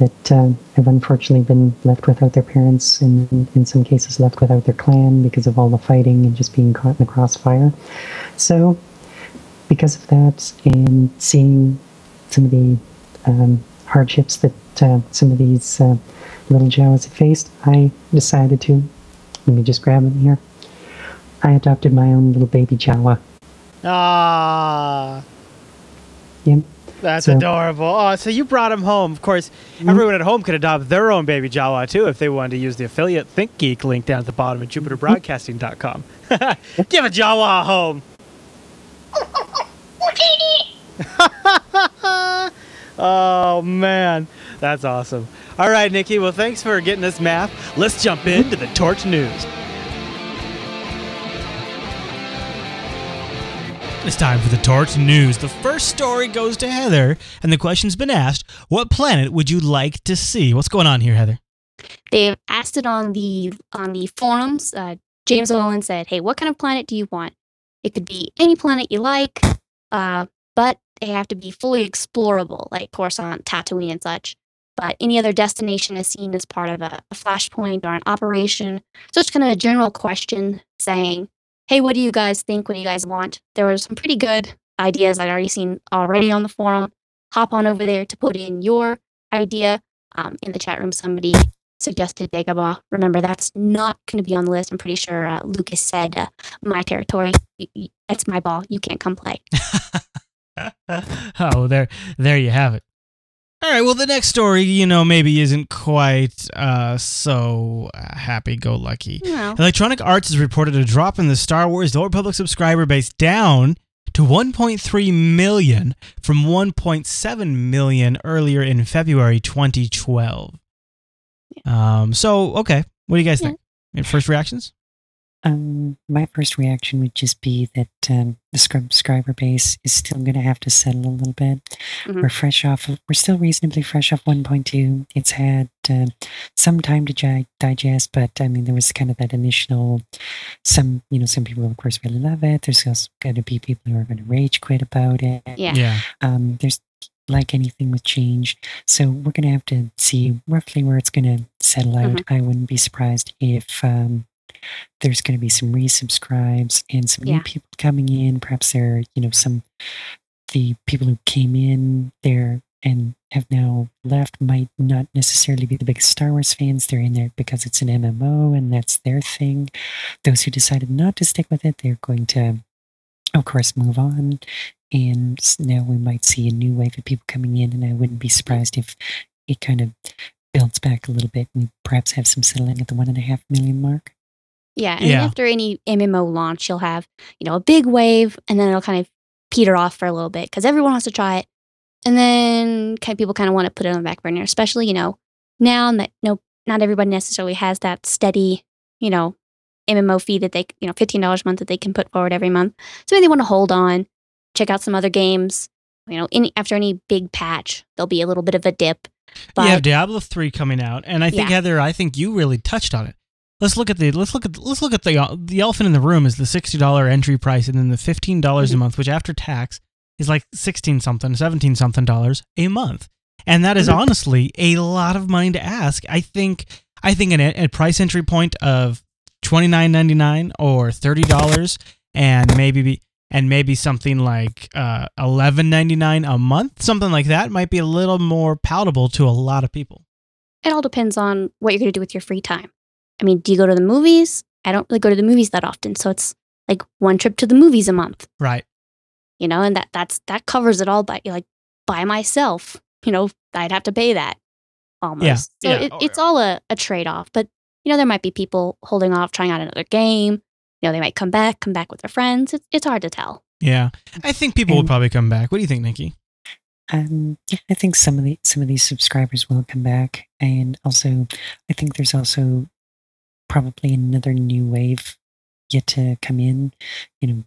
[SPEAKER 2] that uh, have unfortunately been left without their parents, and in some cases left without their clan because of all the fighting and just being caught in the crossfire. So, because of that, and seeing some of the um, hardships that uh, some of these uh, little Jawas have faced, I decided to, let me just grab them here. I adopted my own little baby Jawa.
[SPEAKER 4] Ah.
[SPEAKER 2] Yep.
[SPEAKER 4] That's
[SPEAKER 2] So-
[SPEAKER 4] adorable. Oh, so you brought him home. Of course, mm-hmm. everyone at home could adopt their own baby Jawa too if they wanted to use the affiliate ThinkGeek link down at the bottom of JupiterBroadcasting.com. Give a Jawa a home. oh man, that's awesome. All right, Nikki. Well, thanks for getting us math. Let's jump into the TORked News.
[SPEAKER 1] It's time for the TORked News. The first story goes to Heather, and the question's been asked What planet would you like to see? What's going on here, Heather?
[SPEAKER 3] They've asked it on the on the forums. Uh, James Ohlen said, "Hey, what kind of planet do you want? It could be any planet you like, uh, but they have to be fully explorable, like Coruscant, Tatooine, and such. But any other destination is seen as part of a, a flashpoint or an operation. So it's kind of a general question saying, "Hey, what do you guys think? What do you guys want?" There were some pretty good ideas I'd already seen already on the forum. Hop on over there to put in your idea. Um, in the chat room, somebody suggested Dagobah. Remember, that's not going to be on the list. I'm pretty sure uh, Lucas said, uh, "My territory. That's my ball. You can't come play."
[SPEAKER 1] oh, there, there you have it. All right. Well, the next story, you know, maybe isn't quite uh, so uh, happy-go-lucky.
[SPEAKER 3] No.
[SPEAKER 1] Electronic Arts has reported a drop in the Star Wars The Old Republic subscriber base down to 1.3 million from 1.7 million earlier in February 2012. Um. So, okay, what do you guys
[SPEAKER 3] Yeah.
[SPEAKER 1] think? Your First reactions?
[SPEAKER 2] Um, my first reaction would just be that um, the subscriber base is still going to have to settle a little bit.
[SPEAKER 3] Mhm.
[SPEAKER 2] We're fresh off. Of, we're still reasonably fresh off 1.2. It's had uh, some time to gi- digest, but I mean, there was kind of that initial. Some, you know, some people, of course, really love it. There's also going to be people who are going to rage quit about it.
[SPEAKER 3] Yeah.
[SPEAKER 1] Yeah.
[SPEAKER 2] Um, there's like anything with change. So we're going to have to see roughly where it's going to settle out.
[SPEAKER 3] Mm-hmm.
[SPEAKER 2] I wouldn't be surprised if um, there's going to be some resubscribes and some
[SPEAKER 3] Yeah.
[SPEAKER 2] new people coming in. Perhaps there are, you know, some, the people who came in there and have now left might not necessarily be the biggest Star Wars fans. They're in there because it's an MMO and that's their thing. Those who decided not to stick with it, they're going to, of course, move on. And now we might see a new wave of people coming in, and I wouldn't be surprised if it kind of builds back a little bit. and perhaps have some settling at the one and a half million mark.
[SPEAKER 3] Yeah, and
[SPEAKER 1] Yeah.
[SPEAKER 3] after any MMO launch, you'll have you know a big wave, and then it'll kind of peter off for a little bit because everyone wants to try it, and then kind of people kind of want to put it on the back burner, especially you know now that no not everybody necessarily has that steady you know MMO fee that they you know fifteen dollars a month that they can put forward every month. So maybe they want to hold on, check out some other games. You know, any after any big patch, there'll be a little bit of a dip. But
[SPEAKER 1] you have Diablo three coming out, and I think
[SPEAKER 3] Yeah.
[SPEAKER 1] Heather, I think you really touched on it. Let's look at the let's look at let's look at the the elephant in the room is the sixty dollar entry price, and then the fifteen dollars a
[SPEAKER 3] Mm-hmm.
[SPEAKER 1] month, which after tax is like sixteen something, seventeen something dollars a month, and that is
[SPEAKER 3] Mhm.
[SPEAKER 1] honestly a lot of money to ask. I think I think an, a price entry point of twenty nine ninety nine or thirty dollars, and maybe be, and maybe something like uh, eleven ninety nine a month, something like that, might be a little more palatable to a lot of people.
[SPEAKER 3] it all depends on what you're going to do with your free time. I mean, do you go to the movies? I don't really go to the movies that often, so it's like one trip to the movies a month,
[SPEAKER 1] Right.
[SPEAKER 3] you know, and that that's that covers it all by like by myself. You know, I'd have to pay that almost. So
[SPEAKER 1] yeah.
[SPEAKER 3] it,
[SPEAKER 1] Oh,
[SPEAKER 3] it's all a, a trade off. But you know, there might be people holding off, trying out another game. You know, they might come back, come back with their friends. It's it's hard to tell.
[SPEAKER 1] Yeah. I think people will probably come back. What do you think, Nikki?
[SPEAKER 2] Um, I think some of the some of these subscribers will come back, and also I think there's also probably another new wave yet to come in. You know,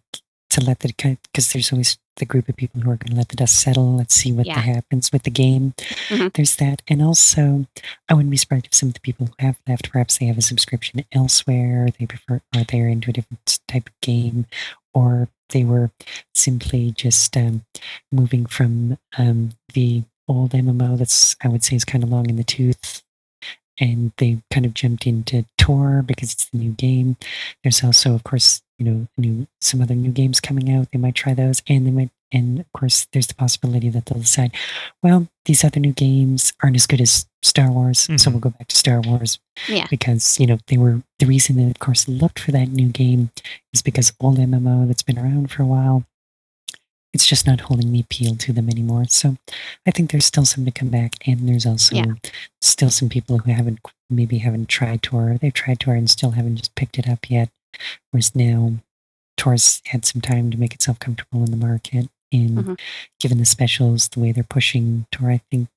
[SPEAKER 2] to let the because there's always the group of people who are going to let the dust settle. Let's see what
[SPEAKER 3] Yeah.
[SPEAKER 2] happens with the game.
[SPEAKER 3] Mhm.
[SPEAKER 2] There's that, and also I wouldn't be surprised if some of the people who have left, perhaps they have a subscription elsewhere. They prefer, or they're into a different type of game, or they were simply just um, moving from um, the old MMO that's I would say is kind of long in the tooth, and they kind of jumped into Tor because it's the new game. There's also, of course, you know, new some other new games coming out. They might try those, and they might, and of course, there's the possibility that they'll decide, well, these other new games aren't as good as Star Wars, so
[SPEAKER 1] Mhm.
[SPEAKER 2] we'll go back to Star Wars.
[SPEAKER 3] Yeah.
[SPEAKER 2] Because you know they were the reason they of course looked for that new game is because old MMO that's been around for a while. It's just not holding the appeal to them anymore. So I think there's still some to come back, and there's also
[SPEAKER 3] Yeah.
[SPEAKER 2] still some people who haven't maybe haven't tried Tor. They've tried Tor and still haven't just picked it up yet. Whereas now Tor's had some time to make itself comfortable in the market. And
[SPEAKER 3] Mhm.
[SPEAKER 2] given the specials, the way they're pushing Tor, I think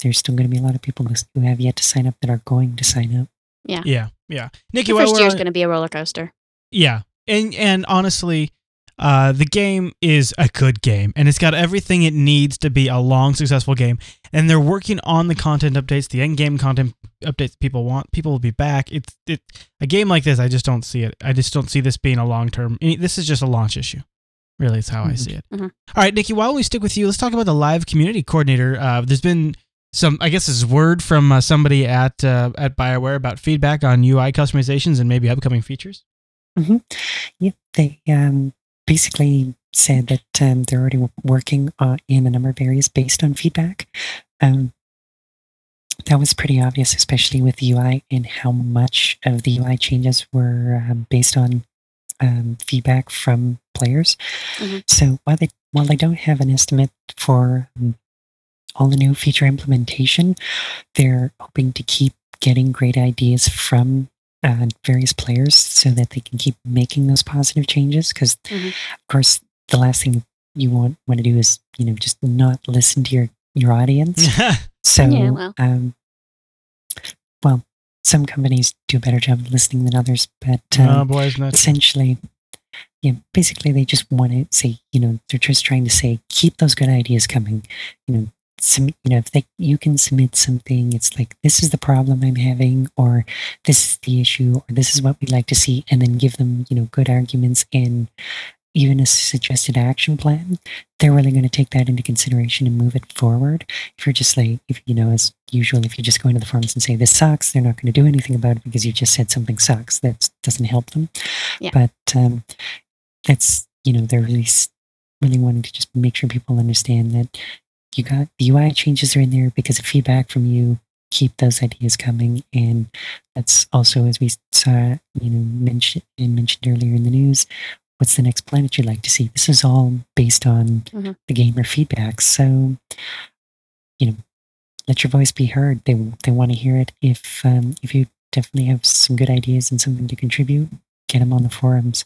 [SPEAKER 2] there's still going to be a lot of people who have yet to sign up that are going to sign up.
[SPEAKER 1] Yeah, yeah. Yeah. Nikki,
[SPEAKER 3] The
[SPEAKER 1] while
[SPEAKER 3] first year is going to be a roller coaster.
[SPEAKER 1] Yeah, and and honestly, uh, the game is a good game, and it's got everything it needs to be a long, successful game. And they're working on the content updates, the end game content updates people want. People will be back. It's it a game like this. I just don't see it. I just don't see this being a long term. This is just a launch issue. Really, is how I
[SPEAKER 2] Mhm.
[SPEAKER 1] see it.
[SPEAKER 3] Mhm.
[SPEAKER 1] All right, Nikki. While we stick with you, let's talk about the live community coordinator. Uh, there's been some, I guess, this is word from uh, somebody at uh, at Bioware about feedback on UI customizations and maybe upcoming features.
[SPEAKER 2] Yeah, they um, basically said that um, they're already working uh, in a number of areas based on feedback. Um, that was pretty obvious, especially with the UI and how much of the UI changes were um, based on um, feedback from players.
[SPEAKER 3] Mhm.
[SPEAKER 2] So while they while they don't have an estimate for um, all the new feature implementation, they're hoping to keep getting great ideas from uh, various players so that they can keep making those positive changes. Because
[SPEAKER 3] Mhm.
[SPEAKER 2] of course, the last thing you want want to do is you know just not listen to your your audience. So,
[SPEAKER 3] Yeah, well.
[SPEAKER 2] um, well, some companies do a better job of listening than others, but um,
[SPEAKER 1] oh boy, isn't that
[SPEAKER 2] essentially, yeah, basically they just want to say, you know, they're just trying to say, keep those good ideas coming. You know, some, you know, if they you can submit something, it's like this is the problem I'm having, or this is the issue, or this is what we'd like to see, and then give them, you know, good arguments and even a suggested action plan. They're really going to take that into consideration and move it forward. If you're just like, if you know, as usual, if you just go into the forums and say this sucks, they're not going to do anything about it because you just said something sucks. That doesn't help them.
[SPEAKER 3] Yeah.
[SPEAKER 2] But um, that's you know they're really really wanting to just make sure people understand that you got the UI changes are in there because of feedback from you. Keep those ideas coming, and that's also as we saw, you know, mentioned and mentioned earlier in the news. What's the next planet you'd like to see? This is all based on
[SPEAKER 3] Mhm.
[SPEAKER 2] the gamer feedback. So, you know, let your voice be heard. They they want to hear it. If um, if you definitely have some good ideas and something to contribute, get them on the forums.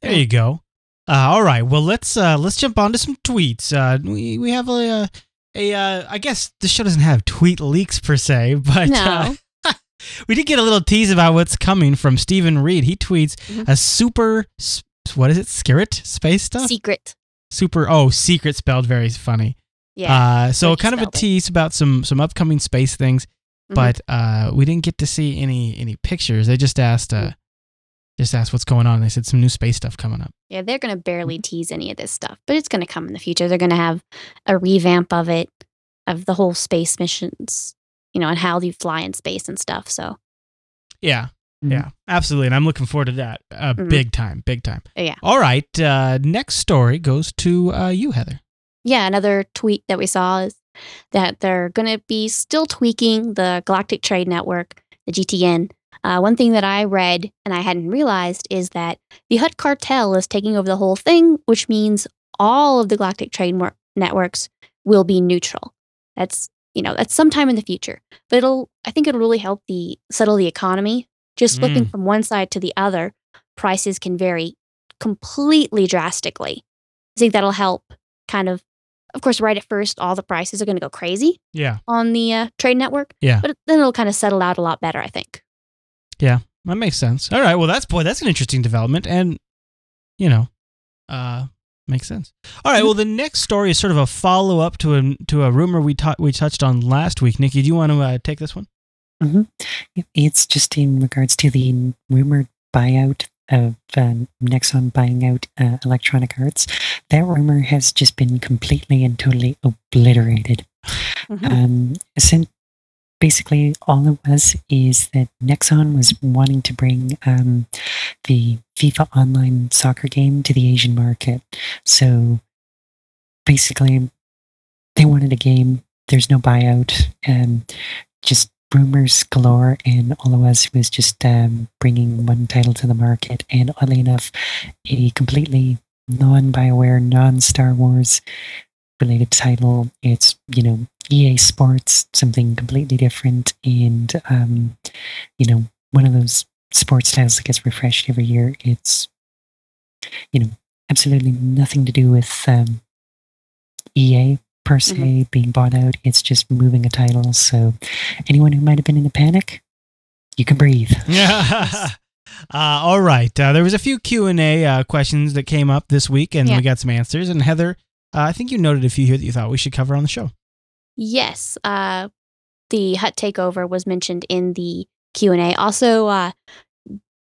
[SPEAKER 1] There you go. Uh, all right. Well, let's uh, let's jump on to some tweets. Uh, we we have a uh, a uh, I guess the show doesn't have tweet leaks per se, but
[SPEAKER 3] No.
[SPEAKER 1] uh, we did get a little tease about what's coming from Stephen Reid. He tweets
[SPEAKER 3] Mhm.
[SPEAKER 1] a super what is it? Skirit space stuff.
[SPEAKER 3] Secret.
[SPEAKER 1] super. Oh, secret spelled very funny.
[SPEAKER 3] Yeah.
[SPEAKER 1] Uh, so kind of a
[SPEAKER 3] spelled it.
[SPEAKER 1] tease about some some upcoming space things,
[SPEAKER 3] Mhm.
[SPEAKER 1] but uh, we didn't get to see any any pictures. They just asked uh, just asked what's going on. They said some new space stuff coming up.
[SPEAKER 3] Yeah, they're going to barely tease any of this stuff, but it's going to come in the future. They're going to have a revamp of it, of the whole space missions, you know, and how you fly in space and stuff. So,
[SPEAKER 1] Yeah,
[SPEAKER 2] Mhm.
[SPEAKER 1] yeah, absolutely. And I'm looking forward to that. Uh,
[SPEAKER 3] Mhm.
[SPEAKER 1] Big time, big time.
[SPEAKER 3] Yeah.
[SPEAKER 1] All right. Uh, next story goes to uh, you, Heather.
[SPEAKER 3] yeah, another tweet that we saw is that they're going to be still tweaking the Galactic Trade Network, the GTN. Uh, one thing that I read and I hadn't realized is that the Hutt Cartel is taking over the whole thing, which means all of the Galactic Trade networks will be neutral. That's you know that's sometime in the future, but it'll I think it'll really help the settle the economy. Just flipping from one side to the other, prices can vary completely drastically. I think that'll help kind of of course, right at first, all the prices are going to go crazy
[SPEAKER 1] Yeah.
[SPEAKER 3] on the uh, trade network.
[SPEAKER 1] Yeah.
[SPEAKER 3] But then it'll kind of settle out a lot better, I think.
[SPEAKER 1] Yeah, that makes sense. All right, well that's boy, that's an interesting development, and you know, uh, makes sense. All right, well the next story is sort of a follow up to a to a rumor we ta- we touched on last week. Nikki, do you want to uh, take this one?
[SPEAKER 2] It's just in regards to the rumored buyout of um, Nexon buying out uh, Electronic Arts. That rumor has just been completely and totally obliterated.
[SPEAKER 3] Mhm.
[SPEAKER 2] Um, since basically all it was is that Nexon was wanting to bring um, the FIFA Online soccer game to the Asian market. So basically, they wanted a game. There's no buyout. Um, just rumors galore, and all it was was just um, bringing one title to the market. And oddly enough, a completely non-Bioware, non-Star Wars related title. It's you know EA Sports, something completely different, and um, you know one of those sports titles that gets refreshed every year. It's you know absolutely nothing to do with um, EA per se being bought out. It's just moving a title. So anyone who might have been in a panic, you can breathe.
[SPEAKER 1] Yeah. Uh, all right. Uh, there was a few Q and A uh, questions that came up this week, and
[SPEAKER 3] Yeah.
[SPEAKER 1] we got some answers. And Heather, uh, I think you noted a few here that you thought we should cover on the show.
[SPEAKER 3] Yes, uh, the Hutt takeover was mentioned in the Q and A. Also, uh,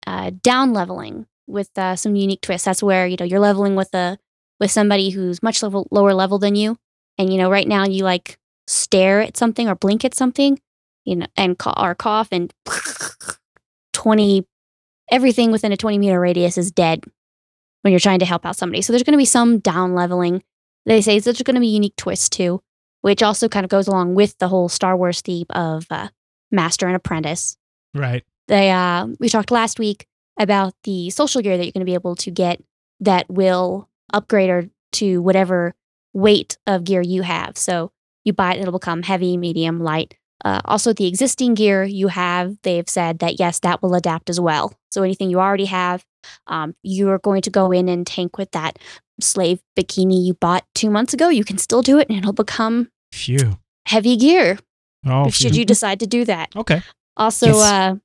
[SPEAKER 3] uh, down leveling with uh, some unique twists. That's where you know you're leveling with a with somebody who's much level, lower level than you, and you know right now you like stare at something or blink at something, you know, and ca- or cough and twenty everything within a twenty meter radius is dead when you're trying to help out somebody. So there's going to be some down leveling. They say there's going to be unique twist too which also kind of goes along with the whole Star Wars theme of uh, Master and Apprentice.
[SPEAKER 1] Right.
[SPEAKER 3] They uh, we talked last week about the social gear that you're going to be able to get that will upgrade or to whatever weight of gear you have. So you buy it, it'll become heavy, medium, light. Uh, also, the existing gear you have, they've said that yes, that will adapt as well. So anything you already have, um, you are going to go in and tank with that slave bikini you bought two months ago. You can still do it, and it'll become
[SPEAKER 1] Phew.
[SPEAKER 3] heavy gear
[SPEAKER 1] Oh,
[SPEAKER 3] should
[SPEAKER 1] phew.
[SPEAKER 3] you decide to do that.
[SPEAKER 1] Okay.
[SPEAKER 3] Also,
[SPEAKER 2] Yes.
[SPEAKER 3] uh,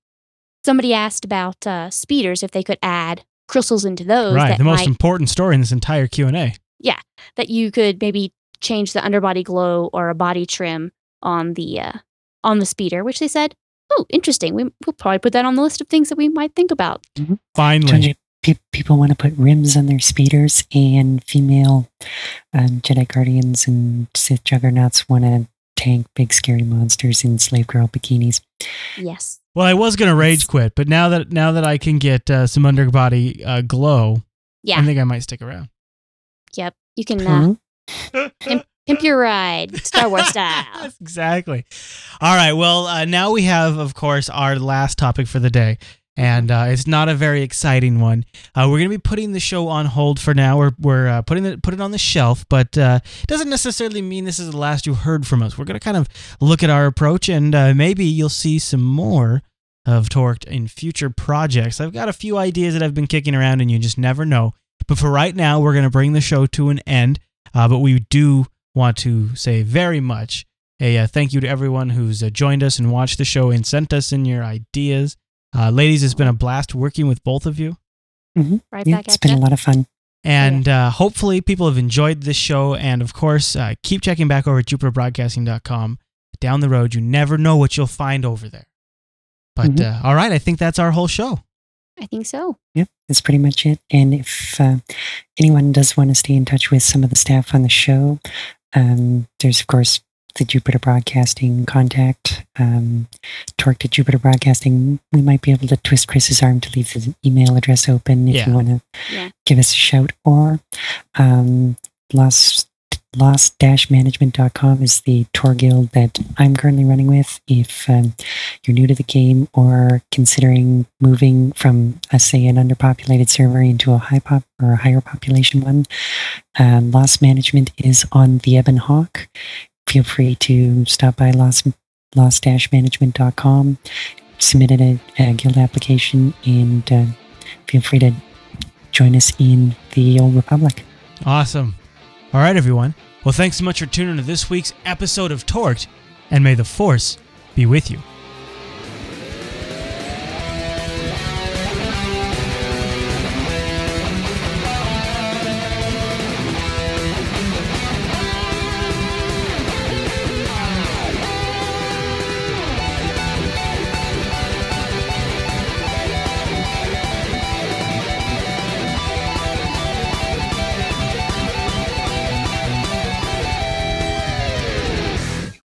[SPEAKER 3] somebody asked about uh, speeders if they could add crystals into those
[SPEAKER 1] Right. The most
[SPEAKER 3] might
[SPEAKER 1] important story in this entire Q and A.
[SPEAKER 3] Yeah, that you could maybe change the underbody glow or a body trim on the uh, on the speeder, which they said, oh, interesting. We, we'll probably put that on the list of things that we might think about.
[SPEAKER 2] Told
[SPEAKER 1] Finally.
[SPEAKER 2] you, pe- people want to put rims on their speeders, and female um, Jedi Guardians and Sith Juggernauts want to tank big scary monsters in slave girl bikinis.
[SPEAKER 3] Yes.
[SPEAKER 1] Well, I was gonna rage quit, but now that now that I can get uh, some underbody uh, glow,
[SPEAKER 3] Yeah.
[SPEAKER 1] I think I might stick around.
[SPEAKER 3] Yep. You can uh,
[SPEAKER 2] Huh?
[SPEAKER 3] Pimp your ride, Star Wars style.
[SPEAKER 1] Exactly. All right. Well, uh, now we have, of course, our last topic for the day. And uh, it's not a very exciting one. Uh, we're going to be putting the show on hold for now. We're, we're uh, putting it put it on the shelf, but uh, it doesn't necessarily mean this is the last you heard from us. We're going to kind of look at our approach, and uh, maybe you'll see some more of TORked in future projects. I've got a few ideas that I've been kicking around, and you just never know. But for right now, we're going to bring the show to an end. Uh, but we do want to say very much a uh, thank you to everyone who's uh, joined us and watched the show and sent us in your ideas. Uh, ladies, it's been a blast working with both of you.
[SPEAKER 3] Right
[SPEAKER 2] Yeah,
[SPEAKER 3] back
[SPEAKER 2] it's
[SPEAKER 3] at
[SPEAKER 2] been
[SPEAKER 3] you.
[SPEAKER 2] a lot of fun.
[SPEAKER 1] And uh, hopefully, people have enjoyed this show. And of course, uh, keep checking back over at JupiterBroadcasting.com. Down the road, you never know what you'll find over there. But
[SPEAKER 2] Mhm.
[SPEAKER 1] uh, all right, I think that's our whole show.
[SPEAKER 3] I think so.
[SPEAKER 2] Yep, that's pretty much it. And if uh, anyone does want to stay in touch with some of the staff on the show, um, there's of course the Jupiter Broadcasting contact, um, TORked to Jupiter Broadcasting. We might be able to twist Chris's arm to leave the email address open if
[SPEAKER 1] Yeah.
[SPEAKER 2] you want to
[SPEAKER 3] Yeah.
[SPEAKER 2] give us a shout. Or um, Lost lost-management.com is the tour guild that I'm currently running with. If um, you're new to the game or considering moving from, uh, say, an underpopulated server into a high pop or a higher population one, uh, Lost Management is on the Ebon Hawk. Feel free to stop by lost, lost-management.com, submit a, a guild application, and uh, feel free to join us in the Old Republic.
[SPEAKER 1] Awesome. All right, everyone. Well, thanks so much for tuning in to this week's episode of TORked, and may the Force be with you.